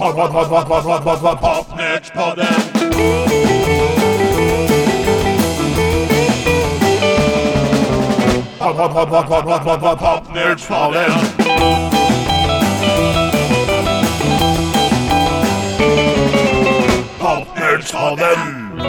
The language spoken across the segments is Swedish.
Pod, pod, pod, pod, pod, pod, pod, pod, Popnördspodden! Pod, pod, pod, pod, pod, pod, pod, pod, Popnördspodden! Popnördspodden!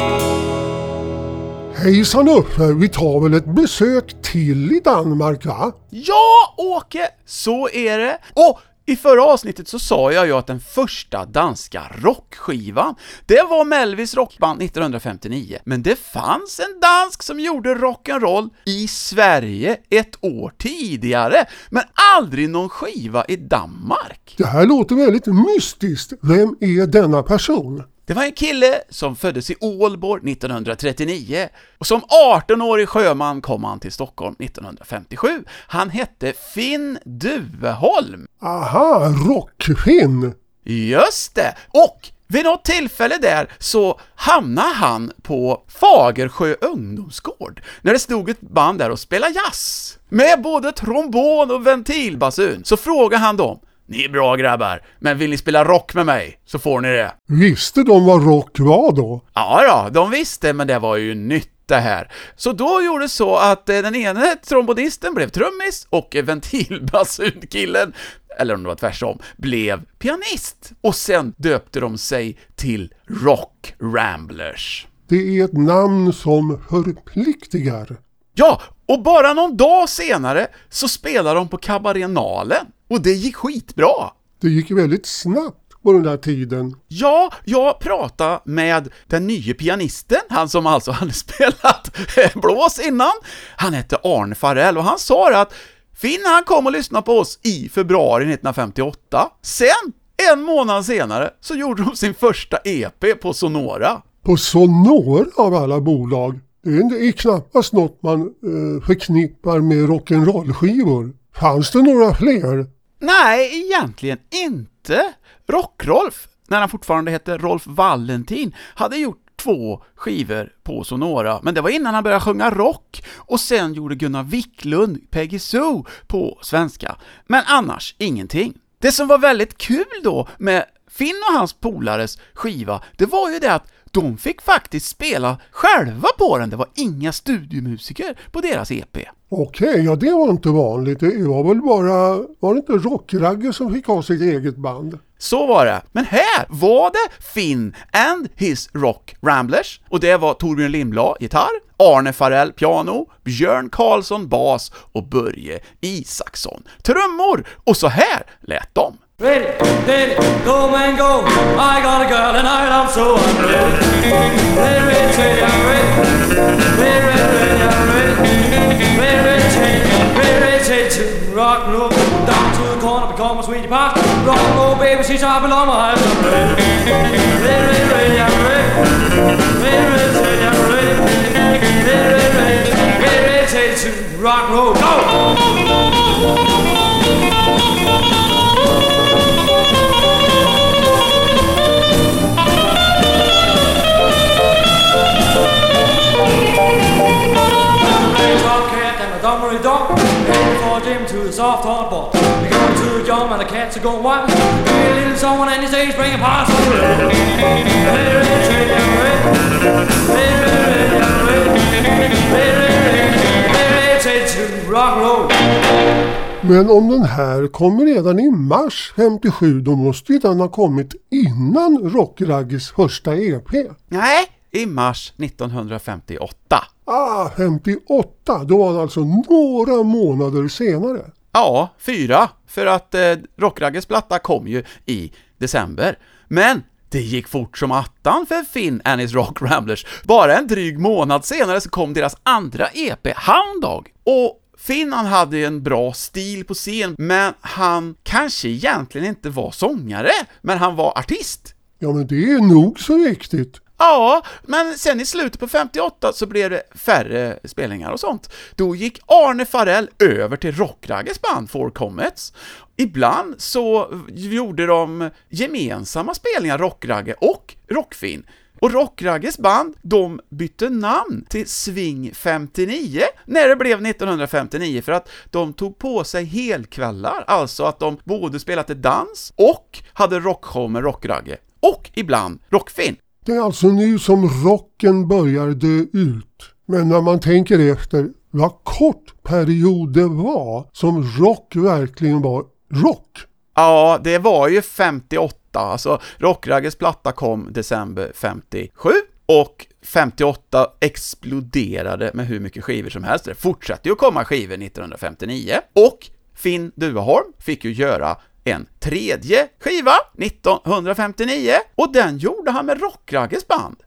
Hejsan Uffe, vi tar väl ett besök till i Danmark va? Ja, Åke! Så är det. Och i förra avsnittet så sa jag ju att den första danska rockskivan, det var Melvis rockband 1959, men det fanns en dansk som gjorde rock'n'roll i Sverige ett år tidigare, men aldrig någon skiva i Danmark. Det här låter väldigt mystiskt. Vem är denna person? Det var en kille som föddes i Ålborg 1939 och som 18-årig sjöman kom han till Stockholm 1957. Han hette Finn Duveholm. Aha, Rockfinn! Just det! Och vid något tillfälle där så hamnade han på Fagersjö ungdomsgård, när det stod ett band där och spelade jazz. Med både trombon och ventilbasun, så frågade han dem ni är bra grabbar, men vill ni spela rock med mig så får ni det. Visste de vad rock var då? Ja, ja, de visste, men det var ju nytt det här. Så då gjorde det så att eh, den ene trombonisten blev trummis och ventilbasunkillen, eller om det var tvärtom, blev pianist. Och sen döpte de sig till Rock Ramblers. Det är ett namn som förpliktigar. Ja, och bara någon dag senare så spelade de på Kabarenalen, och det gick skitbra. Det gick väldigt snabbt på den där tiden. Ja, jag pratade med den nye pianisten, han som alltså hade spelat blås innan. Han hette Arne Farell och han sa att Finn han kom och lyssnade på oss i februari 1958. Sen, en månad senare, så gjorde de sin första EP på Sonora. På Sonora av alla bolag. Det är, är knappast något man eh, förknippar med rock'n'roll-skivor. Fanns det några fler? Nej, egentligen inte. Rock-Rolf, när han fortfarande hette Rolf Valentin, hade gjort två skivor på Sonora, men det var innan han började sjunga rock, och sen gjorde Gunnar Wiklund Peggy Sue på svenska. Men annars ingenting. Det som var väldigt kul då med Finn och hans polares skiva, det var ju det att de fick faktiskt spela själva på den, det var inga studiomusiker på deras EP. Okej, ja det var inte vanligt. Det var väl bara, var det inte Rockragge som fick ha sitt eget band? Så var det. Men här var det Finn and his Rock Ramblers, och det var Torbjörn Lindblad, gitarr, Arne Farell, piano, Björn Karlsson, bas och Börje Isaksson, trummor, och så här lät de. Ready, ready, go man go. I got a girl and I love so I'm ready. Ready, ready, ready, I'm ready. Ready, ready, ready, I'm ready. Ready, ready, ready, ready, ready, ready to rock and roll. Down to the corner, become a sweetie pie. Rock and roll, baby, she's hopping on my eyes. I'm ready. Ready, ready, ready, I'm ready. Ready, ready, ready, I'm ready. Ready, ready, ready, ready, ready, ready rock and roll. Go! Dumbery dog. For Jim to the soft hard ball. We go to jump and the cats are going wild. Hey, little someone and he says bring a parcel. Rock and roll. Men om den här kommer redan i mars 57 då måste ju den ha kommit innan Rockragges första EP. Nej, i mars 1958. Ah, 58, då var det alltså några månader senare. Ja, fyra, för att eh, Rockragges platta kom ju i december. Men det gick fort som attan för Finn and his Rock Ramblers. Bara en dryg månad senare så kom deras andra EP, Hound Dog. Och Finn han hade ju en bra stil på scen, men han kanske egentligen inte var sångare, men han var artist. Ja men det är nog så viktigt. Ja, men sen i slutet på 58 så blev det färre spelningar och sånt. Då gick Arne Farell över till Rockragges band Four Comets. Ibland så gjorde de gemensamma spelningar, Rockragge och Rockfin. Och Rockragges band, de bytte namn till Swing 59 när det blev 1959 för att de tog på sig helkvällar, alltså att de både spelade dans och hade rockshow med Rockragge. Och ibland rockfin. Det är alltså nu som rocken börjar dö ut. Men när man tänker efter vad kort period det var som rock verkligen var rock. Ja, det var ju 58, alltså Rockragges platta kom december 57 och 58 exploderade med hur mycket skivor som helst. Det fortsatte ju att komma skivor 1959 och Finn Duveholm fick ju göra en tredje skiva 1959 och den gjorde han med Rockragges band.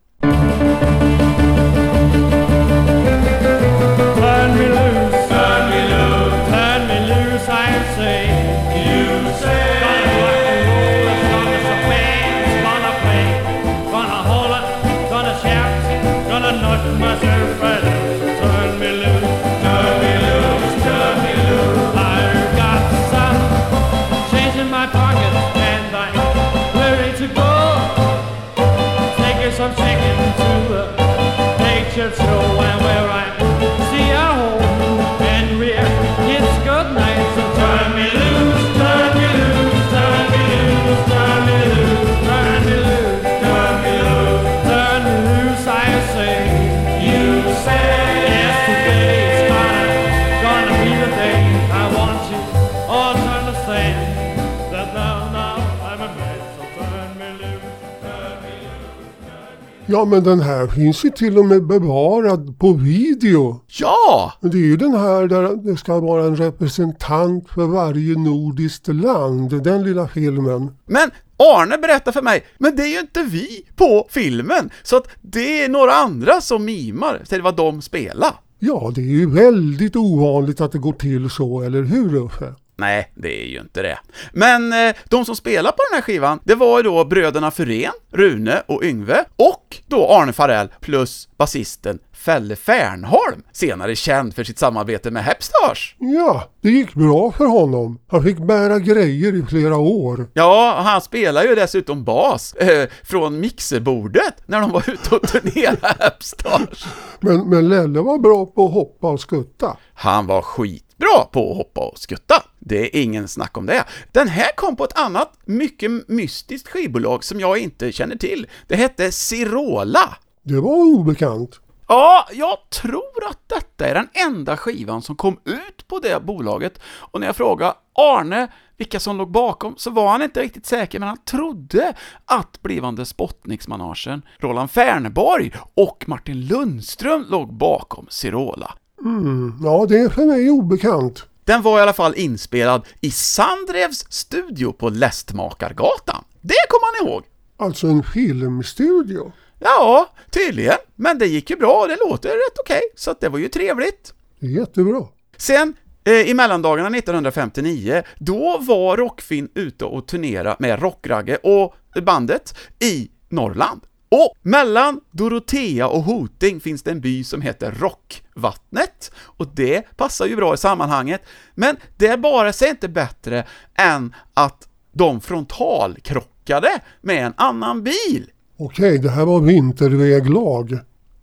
Ja men den här finns ju till och med bevarad på video. Ja! Det är ju den här där det ska vara en representant för varje nordiskt land. Den lilla filmen. Men Arne berättar för mig, men det är ju inte vi på filmen, så att det är några andra som mimar till vad de spelar. Ja, det är ju väldigt ovanligt att det går till så, eller hur Uffe? Nej, det är ju inte det. Men eh, de som spelar på den här skivan, det var ju då bröderna Fyrén, Rune och Yngve, och då Arne Farell plus basisten Felle Fernholm, senare känd för sitt samarbete med Hepstars. Ja, det gick bra för honom. Han fick bära grejer i flera år. Ja, han spelar ju dessutom bas eh, från mixerbordet när de var ute och turnerade Hepstars. Men, men Lelle var bra på att hoppa och skutta. Han var skitbra på att hoppa och skutta. Det är ingen snack om det. Den här kom på ett annat, mycket mystiskt skivbolag som jag inte känner till. Det hette Sirola. Det var obekant. Ja, jag tror att detta är den enda skivan som kom ut på det bolaget. Och när jag frågade Arne vilka som låg bakom så var han inte riktigt säker, men han trodde att blivande Spotniksmanagen Roland Färneborg och Martin Lundström låg bakom Sirola. Mm, ja, det är för mig obekant. Den var i alla fall inspelad i Sandrevs studio på Lästmakargatan. Det kommer han ihåg! Alltså en filmstudio. Ja, tydligen. Men det gick ju bra och det låter rätt okej, så att det var ju trevligt. Det är jättebra. Sen eh, i mellandagarna 1959, då var Rockfin ute och turnera med Rockragge och bandet i Norrland. Och mellan Dorotea och Hoting finns det en by som heter Rockvattnet, och det passar ju bra i sammanhanget, men det är bara sig inte bättre än att de frontalkrockade med en annan bil. Okej, det här var vinterväglag.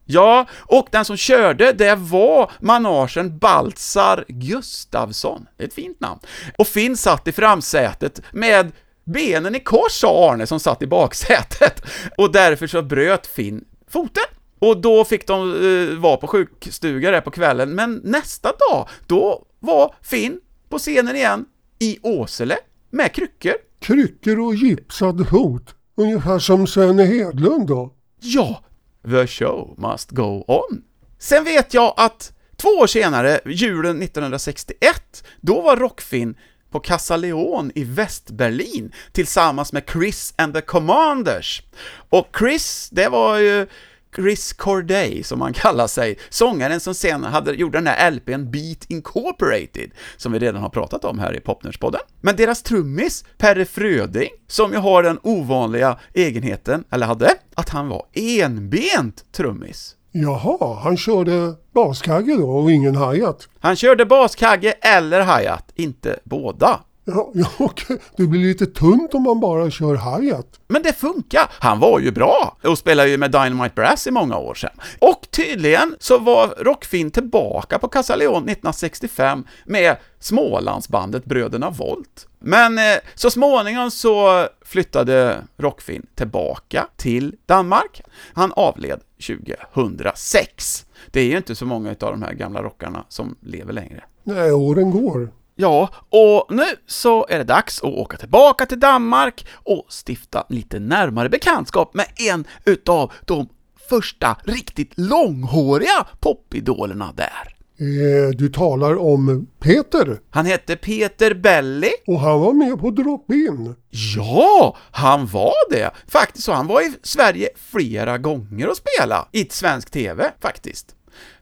Ja, och den som körde, det var managen Baltzar Gustavsson. Det är ett fint namn. Och Finn satt i framsätet med benen i kors, sa Arne som satt i baksätet. Och därför så bröt Finn foten. Och då fick de eh, vara på sjukstuga där på kvällen, men nästa dag, då var Finn på scenen igen i Åsele med kryckor. Kryckor och gipsad fot. Ungefär som Svenne Hedlund då. Ja, the show must go on. Sen vet jag att två år senare, julen 1961, då var Rockfin på Casa Leon i Västberlin tillsammans med Chris and the Commanders. Och Chris, det var ju Chris Corday, som han kallar sig, sångaren som sen hade, gjorde den här LPn Beat Incorporated, som vi redan har pratat om här i Popnörspodden. Men deras trummis, Perre Fröding, som ju har den ovanliga egenheten, eller hade, att han var enbent trummis. Jaha, han körde baskagge då och ingen hi-hat. Han körde baskagge eller hi-hat, inte båda. Ja, ja, okej. Det blir lite tunt om man bara kör hi-hat. Men det funkar. Han var ju bra och spelade ju med Dynamite Brass i många år sedan. Och tydligen så var Rockfin tillbaka på Casa Leon 1965 med Smålandsbandet Bröderna Volt. Men eh, så småningom så flyttade Rockfin tillbaka till Danmark. Han avled 2006. Det är ju inte så många av de här gamla rockarna som lever längre. Nej, åren går. Ja, och nu så är det dags att åka tillbaka till Danmark och stifta lite närmare bekantskap med en utav de första riktigt långhåriga popidolerna där. Eh, du talar om Peter Han hette Peter Belly. och han var med på Drop-In. Ja, han var det! Faktiskt så, han var i Sverige flera gånger och spela i svensk TV, faktiskt.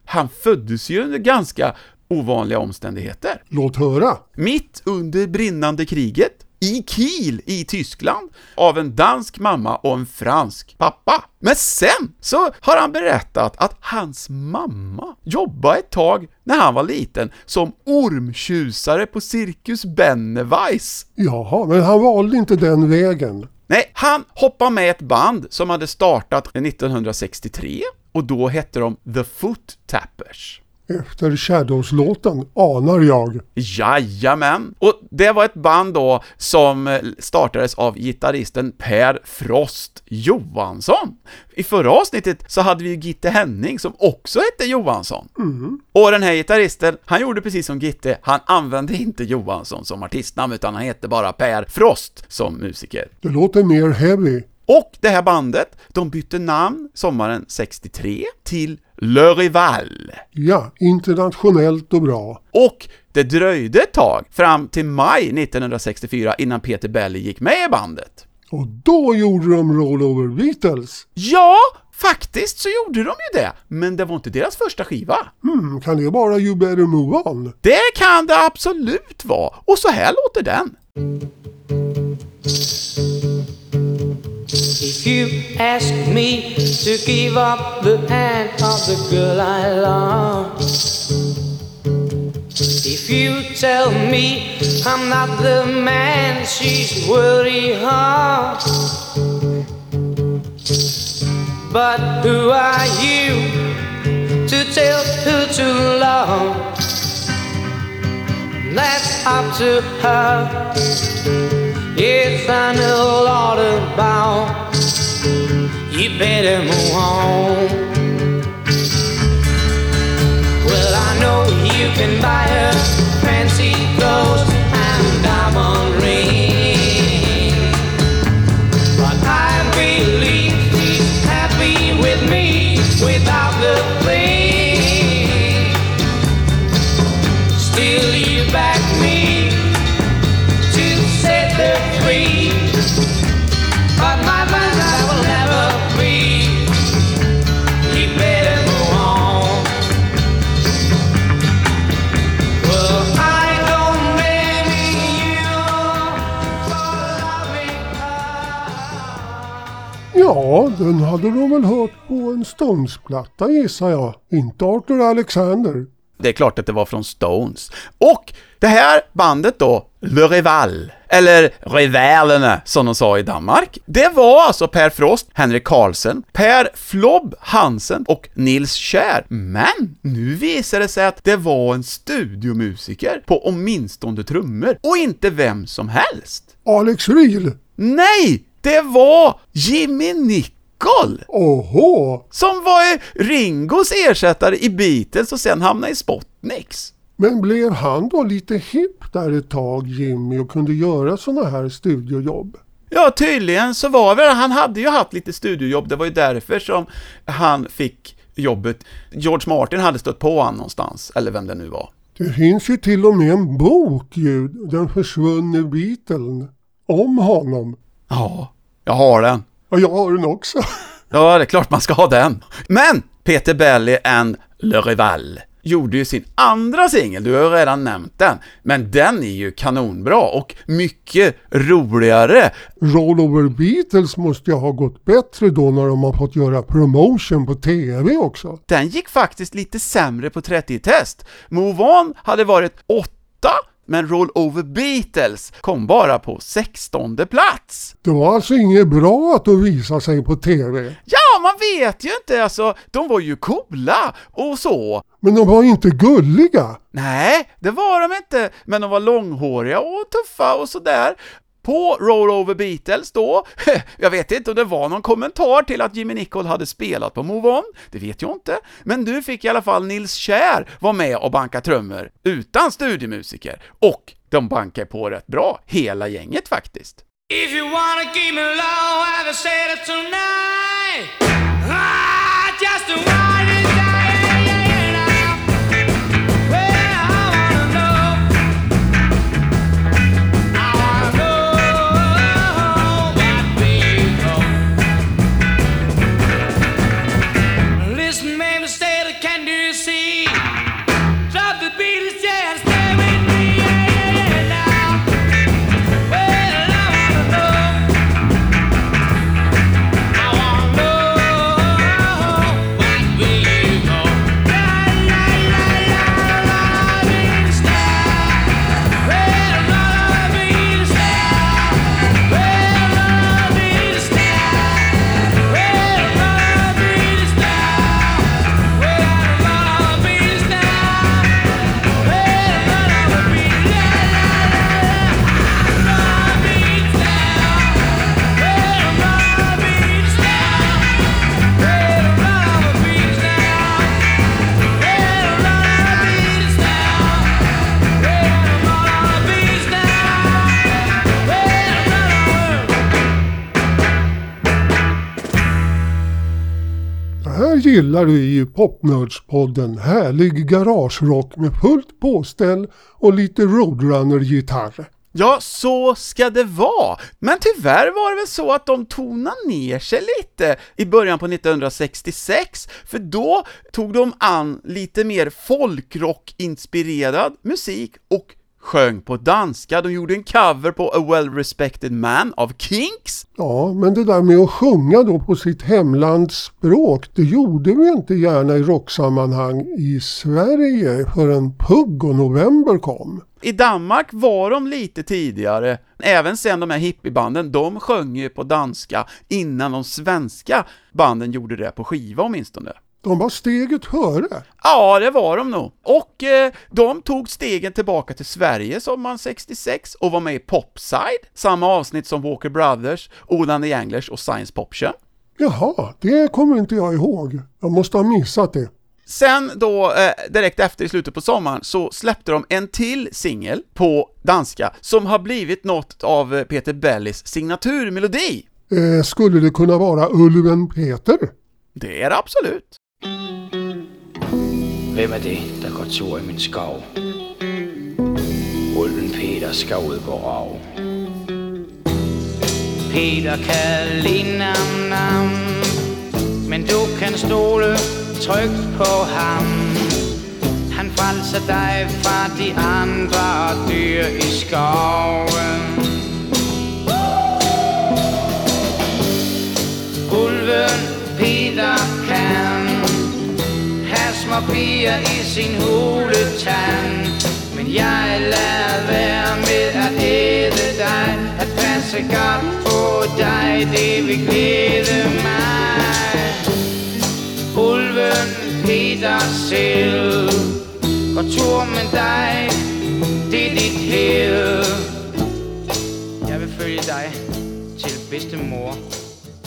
Han föddes ju under ganska ovanliga omständigheter. Låt höra. mitt under brinnande kriget i Kiel i Tyskland av en dansk mamma och en fransk pappa. Men sen så har han berättat att hans mamma jobbade ett tag när han var liten som ormtjusare på Cirkus Benneweis. Jaha, men han valde inte den vägen. Nej, han hoppade med ett band som hade startat 1963 och då hette de The Foot Tappers. Efter Shadows-låten anar jag. Jajamän! Och det var ett band då som startades av gitarristen Per Frost Johansson. I förra avsnittet så hade vi ju Gitte Henning som också hette Johansson. Och den här gitarristen, han gjorde precis som Gitte, han använde inte Johansson som artistnamn utan han hette bara Per Frost som musiker. Det låter mer heavy. Och det här bandet, de bytte namn sommaren 63 till Le Rival. Ja, internationellt och bra. Och det dröjde ett tag, fram till maj 1964, innan Peter Belly gick med i bandet. Och då gjorde de Rollover Beatles. Ja, faktiskt så gjorde de ju det, men det var inte deras första skiva. Hmm, kan det vara You Better Move On? Det kan det absolut vara, och så här låter den. If you ask me to give up the hand of the girl I love, if you tell me I'm not the man she's worthy of, but who are you to tell who to love? That's up to her. Yes, I know a lot about. You better move on. Well, I know you can buy her fancy clothes Ja, den hade de väl hört på en Stones-platta gissar jag. Inte Arthur Alexander. Det är klart att det var från Stones. Och det här bandet då, Le Rival, eller Rivalerna som de sa i Danmark, det var alltså Per Frost, Henrik Karlsen, Per Flobb Hansen och Nils Kjär. Men nu visar det sig att det var en studiomusiker på åtminstone trummor, och inte vem som helst. Alex Reel. Nej! Det var Jimmy Nicol! Åhå! Som var Ringos ersättare i Beatles och sen hamnade i Spotnix. Men blev han då lite hipp där ett tag, Jimmy, och kunde göra såna här studiojobb? Ja, tydligen så var det, han hade ju haft lite studiojobb, det var ju därför som han fick jobbet. George Martin hade stött på honom någonstans, eller vem det nu var. Det finns ju till och med en bok ju, Den försvunne Beatlen, om honom. Ja, jag har den. Och jag har den också. Ja, det är klart man ska ha den. Men Peter Belly and Le Rival gjorde ju sin andra singel, du har ju redan nämnt den, men den är ju kanonbra och mycket roligare. Rollover Beatles måste ju ha gått bättre då när de har fått göra promotion på TV också. Den gick faktiskt lite sämre på 30-test. Move On hade varit åtta men Roll Over Beatles kom bara på 16 plats. Det var alltså inget bra att de visade sig på TV. Ja, man vet ju inte alltså, de var ju coola och så. Men de var inte gulliga. Nej, det var de inte, men de var långhåriga och tuffa och sådär. På Roll Over Beatles då, jag vet inte om det var någon kommentar till att Jimmy Nicol hade spelat på Move On, det vet jag inte, men nu fick i alla fall Nils Kjär vara med och banka trummor utan studiemusiker, och de bankar på rätt bra, hela gänget faktiskt. If you wanna keep me low, I've said it tonight. Gillar vi i Popnördspodden. Härlig garagerock med fullt påställ och lite Roadrunner-gitarr. Ja, så ska det vara. Men tyvärr var det väl så att de tonade ner sig lite i början på 1966, för då tog de an lite mer folkrockinspirerad musik och sjöng på danska. De gjorde en cover på A Well Respected Man av Kinks. Ja, men det där med att sjunga då på sitt hemlands språk, det gjorde vi inte gärna i rocksammanhang i Sverige förrän Pugg och November kom. I Danmark var de lite tidigare, även sen de här hippiebanden, de sjöng ju på danska innan de svenska banden gjorde det på skiva åtminstone. De var steget före. Ja, det var de nog. Och eh, de tog stegen tillbaka till Sverige sommaren 66 och var med i Popside, samma avsnitt som Walker Brothers, Old and the Anglers och Science Pop Show. Jaha, det kommer inte jag ihåg. Jag måste ha missat det. Sen då, eh, direkt efter i slutet på sommaren, så släppte de en till singel på danska som har blivit något av eh, Peter Bellis signaturmelodi. Eh, skulle det kunna vara Ulven Peter? Det är det absolut. Hvem er det, der går tur i min skov? Ulven Peter skal ud på rov. Peter kan lide nam, men du kan stole trygt på ham. Han frelser dig fra de andre dyr i skoven. Ulven Peter kan små piger i sin huletand Men jeg lader være med at æde dig At passe godt på dig, det vil glæde mig. Ulven Peter selv Går tur med dig, det er dit held Jeg vil følge dig til bedstemor.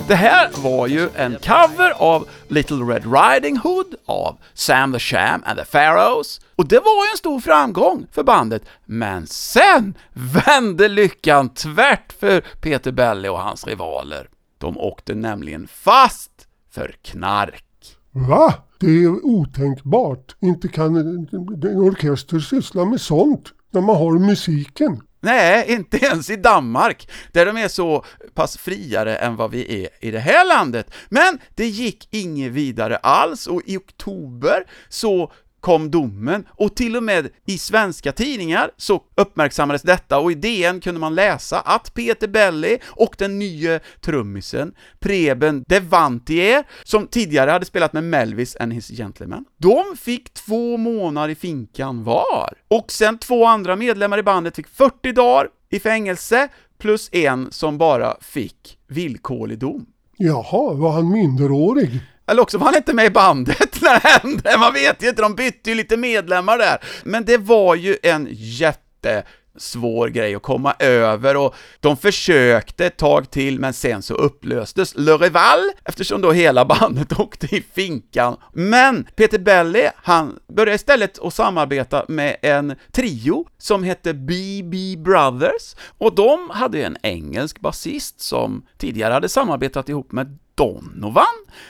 Det här var ju en cover av Little Red Riding Hood av Sam the Sham and the Pharaohs, och det var ju en stor framgång för bandet, men sen vände lyckan tvärt för Peter Belly och hans rivaler. De åkte nämligen fast för knark. Va? Det är otänkbart. Inte kan en orkester syssla med sånt när man har musiken. Nej, inte ens i Danmark, där de är så pass friare än vad vi är i det här landet. Men det gick inget vidare alls, och i oktober så kom domen och till och med i svenska tidningar så uppmärksammades detta och i DN kunde man läsa att Peter Belli och den nya trummisen Preben Devantier, som tidigare hade spelat med Melvis and his Gentlemen, de fick två månader i finkan var. Och sen två andra medlemmar i bandet fick 40 dagar i fängelse, plus en som bara fick villkorlig dom. Jaha, var han minderårig? Eller också var han inte med i bandet när det hände, man vet ju inte, de bytte ju lite medlemmar där. Men det var ju en jätte svår grej att komma över och de försökte ett tag till men sen så upplöstes Le Rival eftersom då hela bandet åkte i finkan. Men Peter Belly, han började istället att samarbeta med en trio som hette BB Brothers och de hade en engelsk basist som tidigare hade samarbetat ihop med Donovan.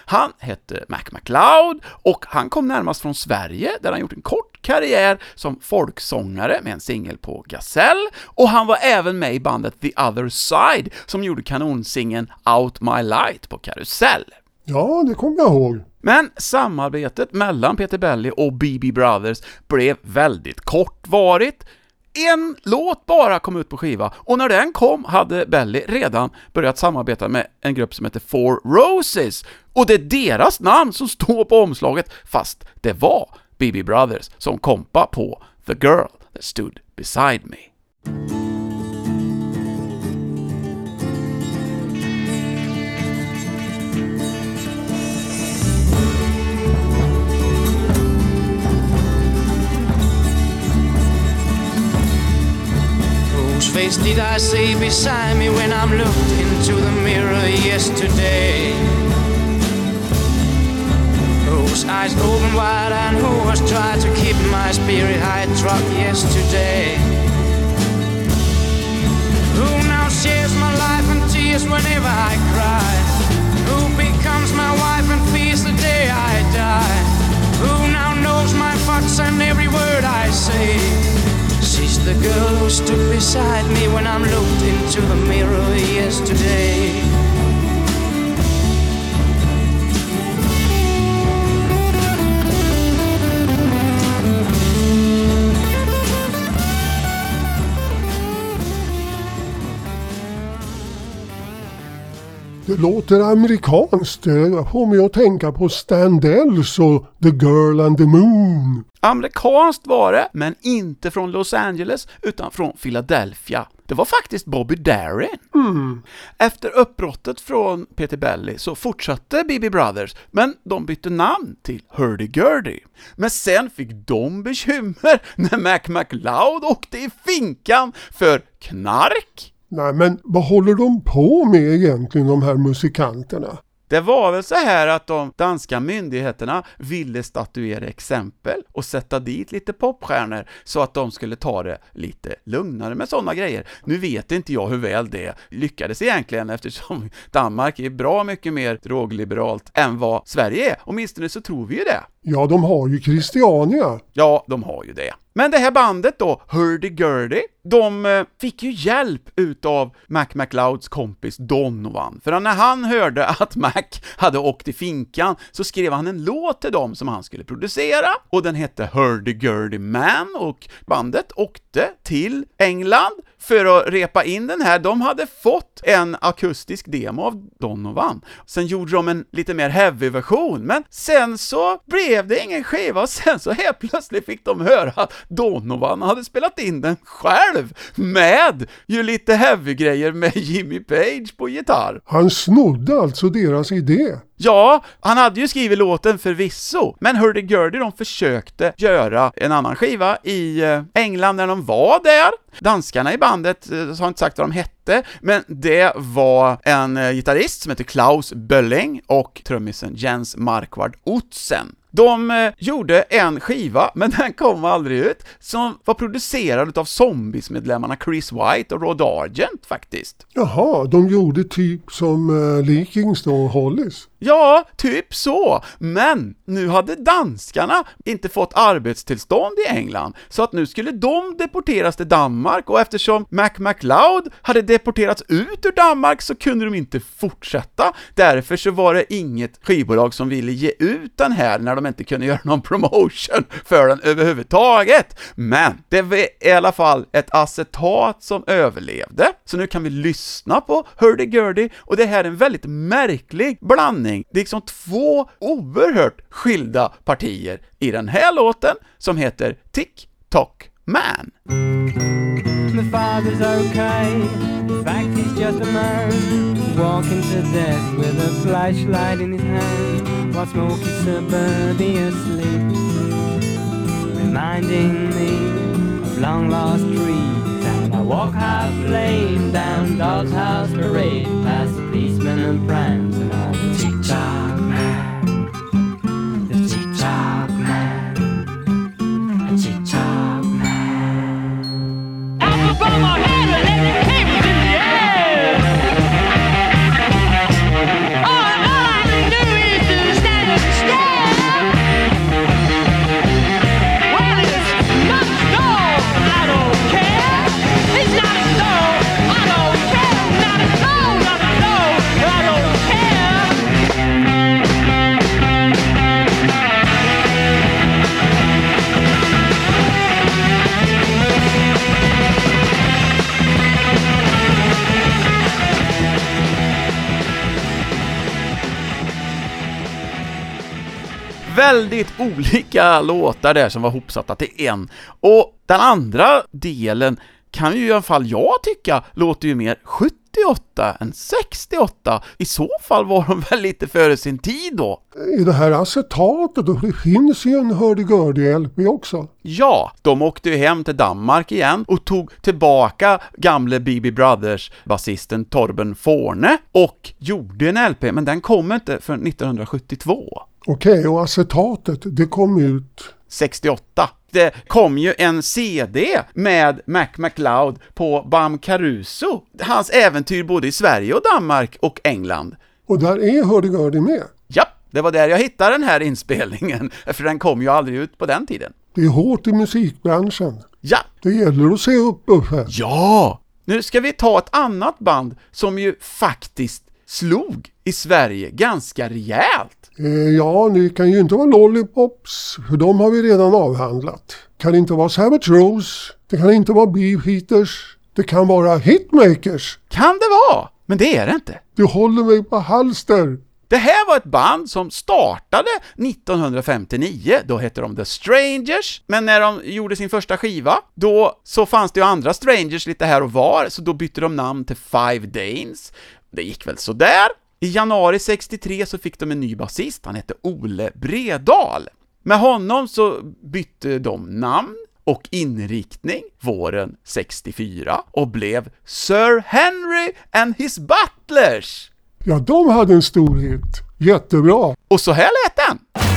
Han hette Mac McLeod och han kom närmast från Sverige där han gjort en kort karriär som folksångare med en singel på Gazelle och han var även med i bandet The Other Side som gjorde kanonsingeln Out My Light på Karusell. Ja, det kommer jag ihåg. Men samarbetet mellan Peter Belly och BB Brothers blev väldigt kortvarigt. En låt bara kom ut på skiva, och när den kom hade Belly redan börjat samarbeta med en grupp som heter Four Roses, och det är deras namn som står på omslaget, fast det var BB Brothers som kompa på The Girl That Stood Beside Me. Whose face did I see beside me when I'm looked into the mirror yesterday? Whose eyes open wide and who has tried to keep my spirit high drunk yesterday? Who now shares my life and tears whenever I cry? Who becomes my wife and fears the day I die? Who now knows my thoughts and every word I say? She's the girl who stood beside me when I'm looked into the mirror yesterday. Det låter amerikanskt. Jag får mig att tänka på Standells och The Girl and the Moon. Amerikanskt var det, men inte från Los Angeles, utan från Philadelphia. Det var faktiskt Bobby Darin. Efter uppbrottet från Peter Belly så fortsatte BB Brothers, men de bytte namn till Hurdy-Gurdy. Men sen fick de bekymmer när Mac McLeod åkte i finkan för knark. Nej men vad håller de på med egentligen de här musikanterna? Det var väl så här att de danska myndigheterna ville statuera exempel och sätta dit lite popstjärnor så att de skulle ta det lite lugnare med sådana grejer. Nu vet inte jag hur väl det lyckades egentligen eftersom Danmark är bra mycket mer drogliberalt än vad Sverige är, åtminstone så tror vi ju det. Ja, de har ju Christiania. Ja, de har ju det. Men det här bandet då, Hurdy-Gurdy, de eh, fick ju hjälp utav Mac McLeods kompis Donovan, för när han hörde att Mac hade åkt i finkan så skrev han en låt till dem som han skulle producera, och den hette Hurdy-Gurdy Man, och bandet åkte till England för att repa in den här. De hade fått en akustisk demo av Donovan. Sen gjorde de en lite mer heavy-version, men sen så blev det ingen skiva, och sen så helt plötsligt fick de höra att Donovan hade spelat in den själv, med ju lite heavy-grejer med Jimmy Page på gitarr. Han snodde alltså deras idé. Ja, han hade ju skrivit låten förvisso, men Hurdy-Gurdy de försökte göra en annan skiva i eh, England när de var där. Danskarna i bandet eh, har inte sagt vad de hette, men det var en eh, gitarrist som heter Klaus Bölling och trummisen Jens Marquard Otsen. De eh, gjorde en skiva, men den kom aldrig ut, som var producerad av Zombies-medlemmarna Chris White och Rod Argent faktiskt. Jaha, de gjorde typ som uh, Leakings då, Hollies. Ja, typ så. Men nu hade danskarna inte fått arbetstillstånd i England, så att nu skulle de deporteras till Danmark och eftersom Mac McLeod hade deporterats ut ur Danmark så kunde de inte fortsätta. Därför så var det inget skivbolag som ville ge ut den här när de de inte kunde göra någon promotion för den överhuvudtaget. Men det var i alla fall ett acetat som överlevde, så nu kan vi lyssna på Hurdy-Gurdy, och det här är en väldigt märklig blandning. Det är liksom två oerhört skilda partier i den här låten, som heter Tick Tock Man. My father's okay. In fact, he's just a man walking to death with a flashlight in his hand while smoky suburbia sleeps, reminding me of long lost dreams. And I walk half lame down Doll's House Parade past policemen and prams and all the tick tock man, the tick tock man, the tick tock man. Väldigt olika låtar där som var hopsatta till en. Och den andra delen kan ju i alla fall jag tycka låter ju mer 78 än 68. I så fall var de väl lite före sin tid då? I det här acetatet, det finns ju en hurdy-gurdy-LP också. Ja, de åkte ju hem till Danmark igen och tog tillbaka gamle B.B. Brothers-basisten Torben Forne och gjorde en LP, men den kom inte förrän 1972. Okej, och acetatet, det kom ut 68. Det kom ju en CD med Mac McLeod på Bam Caruso, hans äventyr både i Sverige och Danmark och England. och där är hurdy-gurdy med. Ja, det var där jag hittade den här inspelningen, för den kom ju aldrig ut på den tiden. Det är hårt i musikbranschen. Ja, Det gäller att se upp Uffe. ja! Nu ska vi ta ett annat band som ju faktiskt slog i Sverige ganska rejält. Eh, ja, det kan ju inte vara Lollipops, för de har vi redan avhandlat. kan inte vara Savage Rose, det kan inte vara Beefeaters, det kan vara Hitmakers. Kan det vara? Men det är det inte. Du håller mig på halster. Det här var ett band som startade 1959, då hette de The Strangers, men när de gjorde sin första skiva, då så fanns det ju andra Strangers lite här och var, så då bytte de namn till Five Danes. Det gick väl sådär. I januari 63 så fick de en ny basist, han hette Ole Bredal. Med honom så bytte de namn och inriktning våren 64 och blev Sir Henry and his Butlers. Ja, de hade en stor hit. Jättebra. Och så här lät den!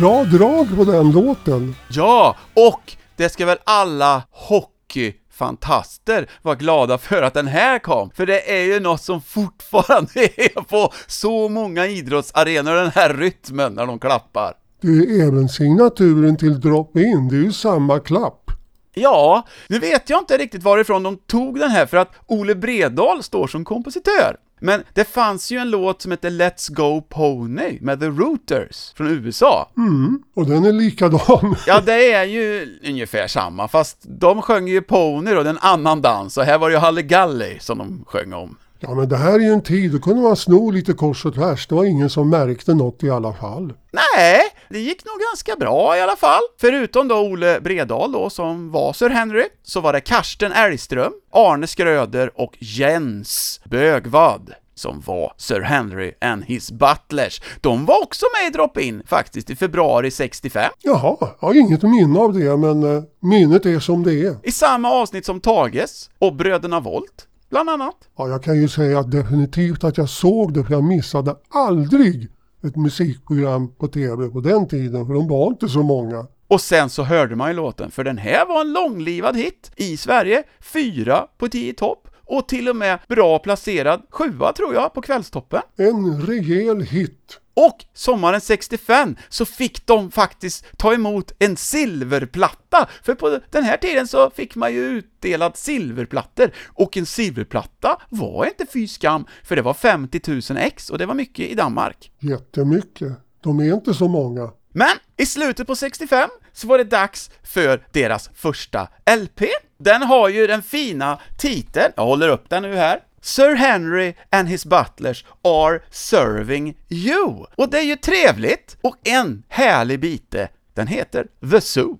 Bra drag på den låten. Ja, och det ska väl alla hockeyfantaster vara glada för att den här kom, för det är ju något som fortfarande är på så många idrottsarenor, den här rytmen när de klappar. Det är även signaturen till Drop In, det är ju samma klapp. Ja, nu vet jag inte riktigt varifrån de tog den här, för att Ole Bredal står som kompositör. Men det fanns ju en låt som heter Let's Go Pony med The Rooters från USA. Mm, och den är likadan. Ja, det är ju ungefär samma, fast de sjöng ju Pony då, en annan dans, och här var det ju Halligalli som de sjöng om. Ja men det här är ju en tid, då kunde man sno lite kors och tvärs. Det var ingen som märkte något i alla fall. Nej, det gick nog ganska bra i alla fall. Förutom då Ole Bredal då, som var Sir Henry, så var det Karsten Elgström, Arne Skröder och Jens Bögvad som var Sir Henry and his butlers. De var också med i Drop-In faktiskt i februari 65. Jaha, jag har inget minne av det men eh, minnet är som det är. I samma avsnitt som Tages och Bröderna Volt, bland annat. Ja, jag kan ju säga definitivt att jag såg det för jag missade aldrig ett musikprogram på tv på den tiden för de var inte så många. Och sen så hörde man ju låten, för den här var en långlivad hit i Sverige, fyra på 10 topp och till och med bra placerad sjua tror jag på kvällstoppen. En rejäl hit. Och sommaren 65 så fick de faktiskt ta emot en silverplatta, för på den här tiden så fick man ju utdelat silverplattor, och en silverplatta var inte fy skam, för det var 50 000 ex och det var mycket i Danmark. Jättemycket. De är inte så många. Men i slutet på 65 så var det dags för deras första LP. Den har ju den fina titeln, jag håller upp den nu här, Sir Henry and his butlers are serving you. Och det är ju trevligt, och en härlig bite, den heter The Zoo.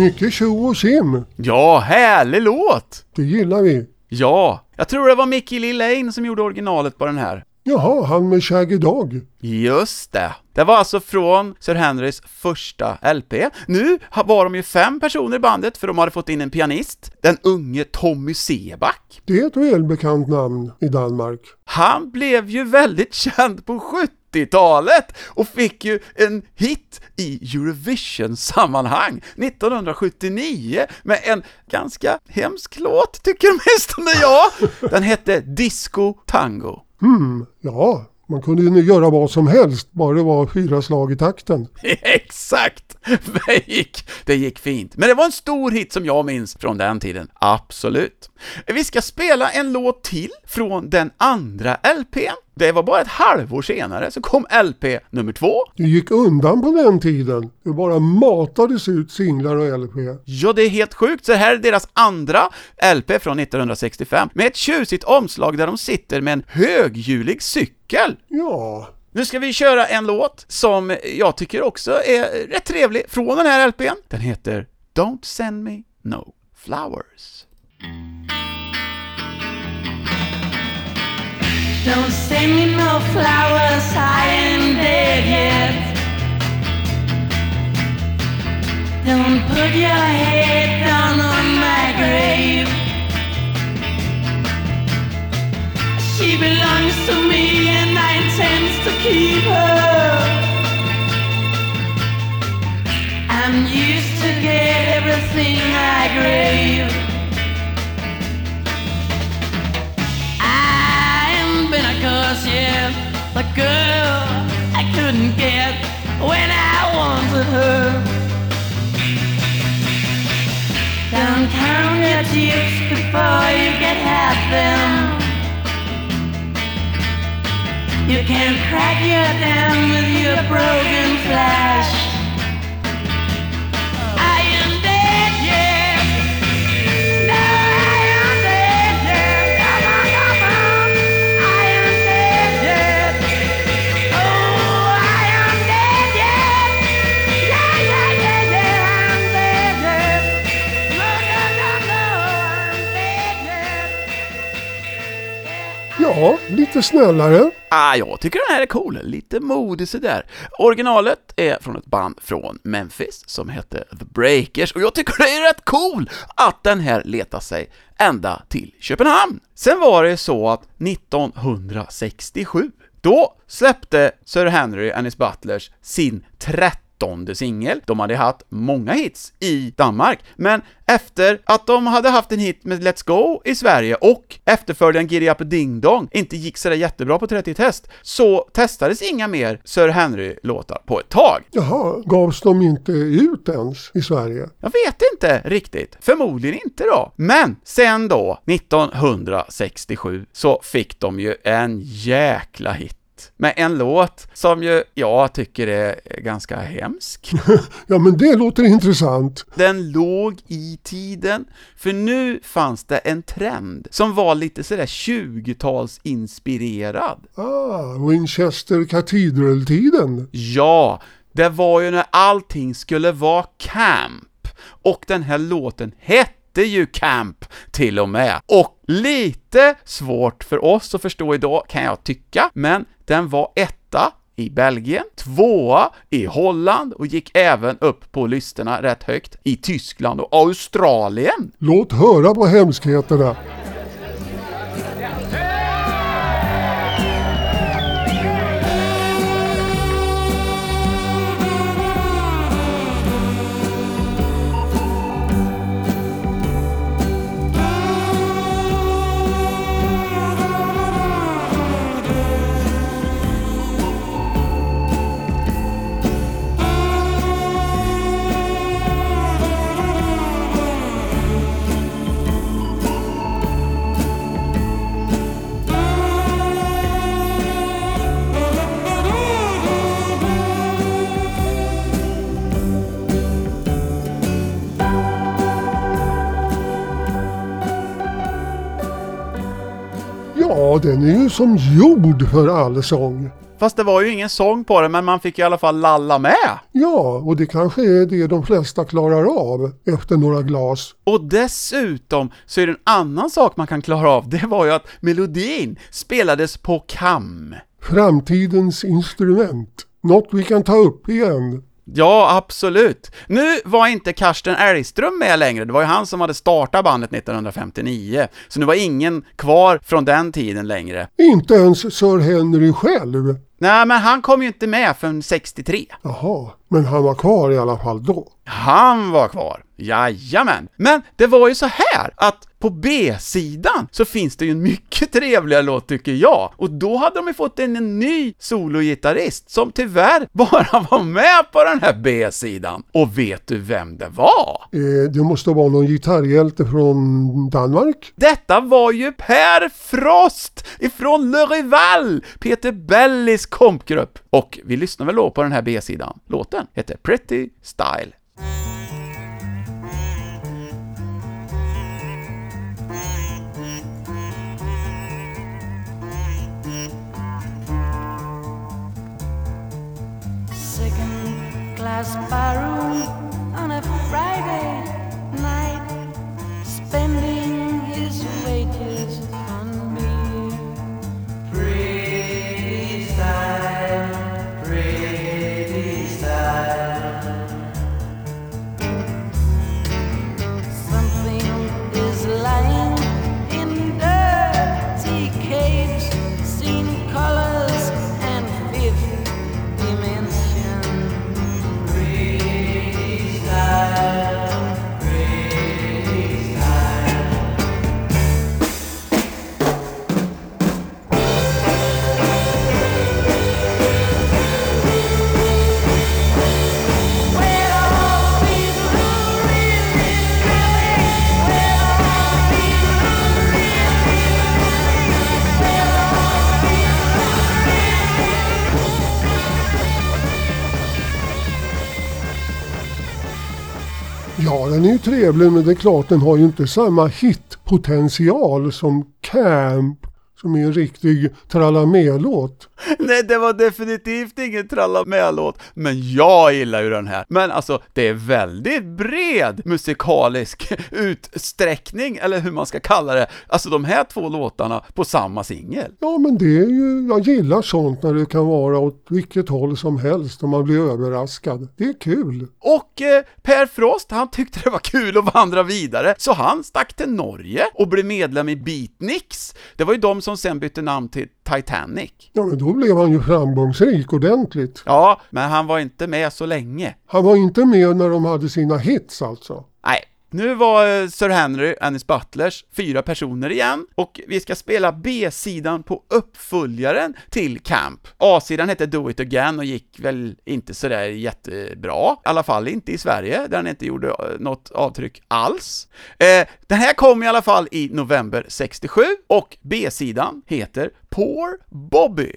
Mycket tjo och sim. Ja, härlig låt! Det gillar vi. Ja, jag tror det var Mickey Lillane som gjorde originalet på den här. Jaha, han med Shaggy Dog. Just det. Det var alltså från Sir Henrys första LP. Nu var de ju fem personer i bandet, för de hade fått in en pianist, den unge Tommy Seback. Det är ett välbekant namn i Danmark. Han blev ju väldigt känd på 70-talet och fick ju en hit i Eurovision-sammanhang 1979 med en ganska hemsk låt, tycker åtminstone jag. Den hette Disco Tango. Hmm, ja, man kunde ju göra vad som helst, bara det var fyra slag i takten. Exakt! Det gick, det gick fint. Men det var en stor hit som jag minns från den tiden. Absolut. Vi ska spela en låt till från den andra LPn. Det var bara ett halvår senare så kom LP nummer två. Det gick undan på den tiden. Det bara matades ut singlar och LP. Ja, det är helt sjukt, så här är deras andra LP från 1965 med ett tjusigt omslag där de sitter med en höghjulig cykel. Ja, Nu ska vi köra en låt som jag tycker också är rätt trevlig från den här LPn. Den heter Don't send me no flowers. Don't send me no flowers, I ain't dead yet. Don't put your head down on my grave. She belongs to me and I intend to keep her. I'm used to get everything I crave. Curse, yeah. The girl I couldn't get when I wanted her. Don't count your chips before you get half them. You can't crack your dam with your broken flash. Ja, lite snällare. Ah, jag tycker den här är cool, lite modig sådär. Originalet är från ett band från Memphis som hette The Breakers och jag tycker det är rätt cool att den här letar sig ända till Köpenhamn. Sen var det så att 1967, då släppte Sir Henry and his Butlers sin 13 singel. De hade haft många hits i Danmark, men efter att de hade haft en hit med Let's Go i Sverige och efterföljaren Giddy Up Ding Dong inte gick sådär jättebra på 30 test, så testades inga mer Sir Henry-låtar på ett tag. Jaha, gavs de inte ut ens i Sverige? Jag vet inte riktigt. Förmodligen inte då. Men sen då, 1967, så fick de ju en jäkla hit med en låt som ju jag tycker är ganska hemsk. Ja, men det låter intressant. Den låg i tiden, för nu fanns det en trend som var lite sådär 20-talsinspirerad. Ah, Winchester Cathedral-tiden. Ja, det var ju när allting skulle vara camp, och den här låten hette ju Camp till och med. Och lite svårt för oss att förstå idag kan jag tycka, men den var etta i Belgien, tvåa i Holland och gick även upp på listorna rätt högt i Tyskland och Australien. Låt höra på hemskheterna. Ja, den är ju som gjord för allsång. Fast det var ju ingen sång på den, men man fick i alla fall lalla med. Ja, och det kanske är det de flesta klarar av efter några glas. Och dessutom så är det en annan sak man kan klara av, det var ju att melodin spelades på kam. Framtidens instrument. Något vi kan ta upp igen. Ja, absolut. Nu var inte Karsten Elgström med längre, det var ju han som hade startat bandet 1959, så nu var ingen kvar från den tiden längre. Inte ens Sir Henry själv. Nej, men han kom ju inte med förrän 63. Jaha, men han var kvar i alla fall då. Han var kvar. Jajamän. Men det var ju så här att på B-sidan så finns det ju en mycket trevligare låt tycker jag. Och då hade de ju fått in en ny sologitarrist som tyvärr bara var med på den här B-sidan. Och vet du vem det var? Eh, det måste vara någon gitarrhjälte från Danmark. Detta var ju Per Frost ifrån Le Rival, Peter Bellis kompgrupp. Och vi lyssnar väl då på den här B-sidan. Låten heter Pretty Style. Second class barroom on a Friday night, spending Ja, den är ju trevlig men det är klart den har ju inte samma hitpotential som Camp som är en riktig tralla-med-låt. Nej, det var definitivt ingen tralla med-låt, men jag gillar ju den här. Men alltså, det är väldigt bred musikalisk utsträckning, eller hur man ska kalla det. Alltså de här två låtarna på samma singel. Ja men det är ju, jag gillar sånt när det kan vara åt vilket håll som helst och man blir överraskad. Det är kul. Och eh, Per Frost, han tyckte det var kul att vandra vidare, så han stack till Norge och blev medlem i Beatniks. Det var ju de som sen bytte namn till Titanic. Ja men då blev han ju framgångsrik ordentligt. Ja, men han var inte med så länge. Han var inte med när de hade sina hits alltså. Nej, nu var eh, Sir Henry and Butlers fyra personer igen, och vi ska spela B-sidan på uppföljaren till Camp. A-sidan hette Do It Again och gick väl inte sådär jättebra, i alla fall inte i Sverige, där den inte gjorde eh, något avtryck alls. Eh, den här kom i alla fall i november 67, och B-sidan heter Poor Bobby.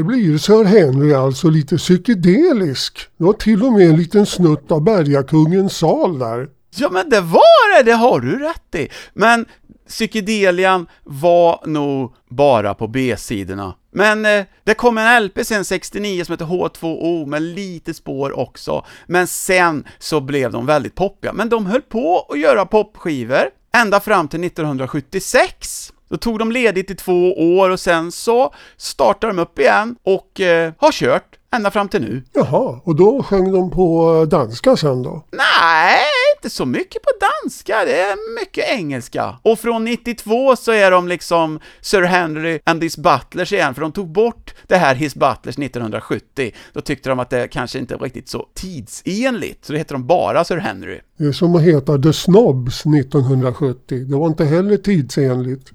Här blir Sir Henry alltså lite psykedelisk. Det var till och med en liten snutt av Bergakungens sal där. Ja men det var det, det har du rätt i. Men psykedelian var nog bara på B-sidorna. Men eh, det kom en LP sen 69 som heter H2O med lite spår också. Men sen så blev de väldigt poppiga. Men de höll på att göra popskivor ända fram till 1976. Då tog de ledigt i två år och sen så startade de upp igen och eh, har kört ända fram till nu. Jaha, och då sjöng de på danska sen då? Nej, inte så mycket på danska, det är mycket engelska. Och från 92 så är de liksom Sir Henry and his Butlers igen, för de tog bort det här His Butlers 1970. Då tyckte de att det kanske inte var riktigt så tidsenligt, så det heter de bara Sir Henry. Det är som att heta The Snobs 1970. Det var inte heller tidsenligt.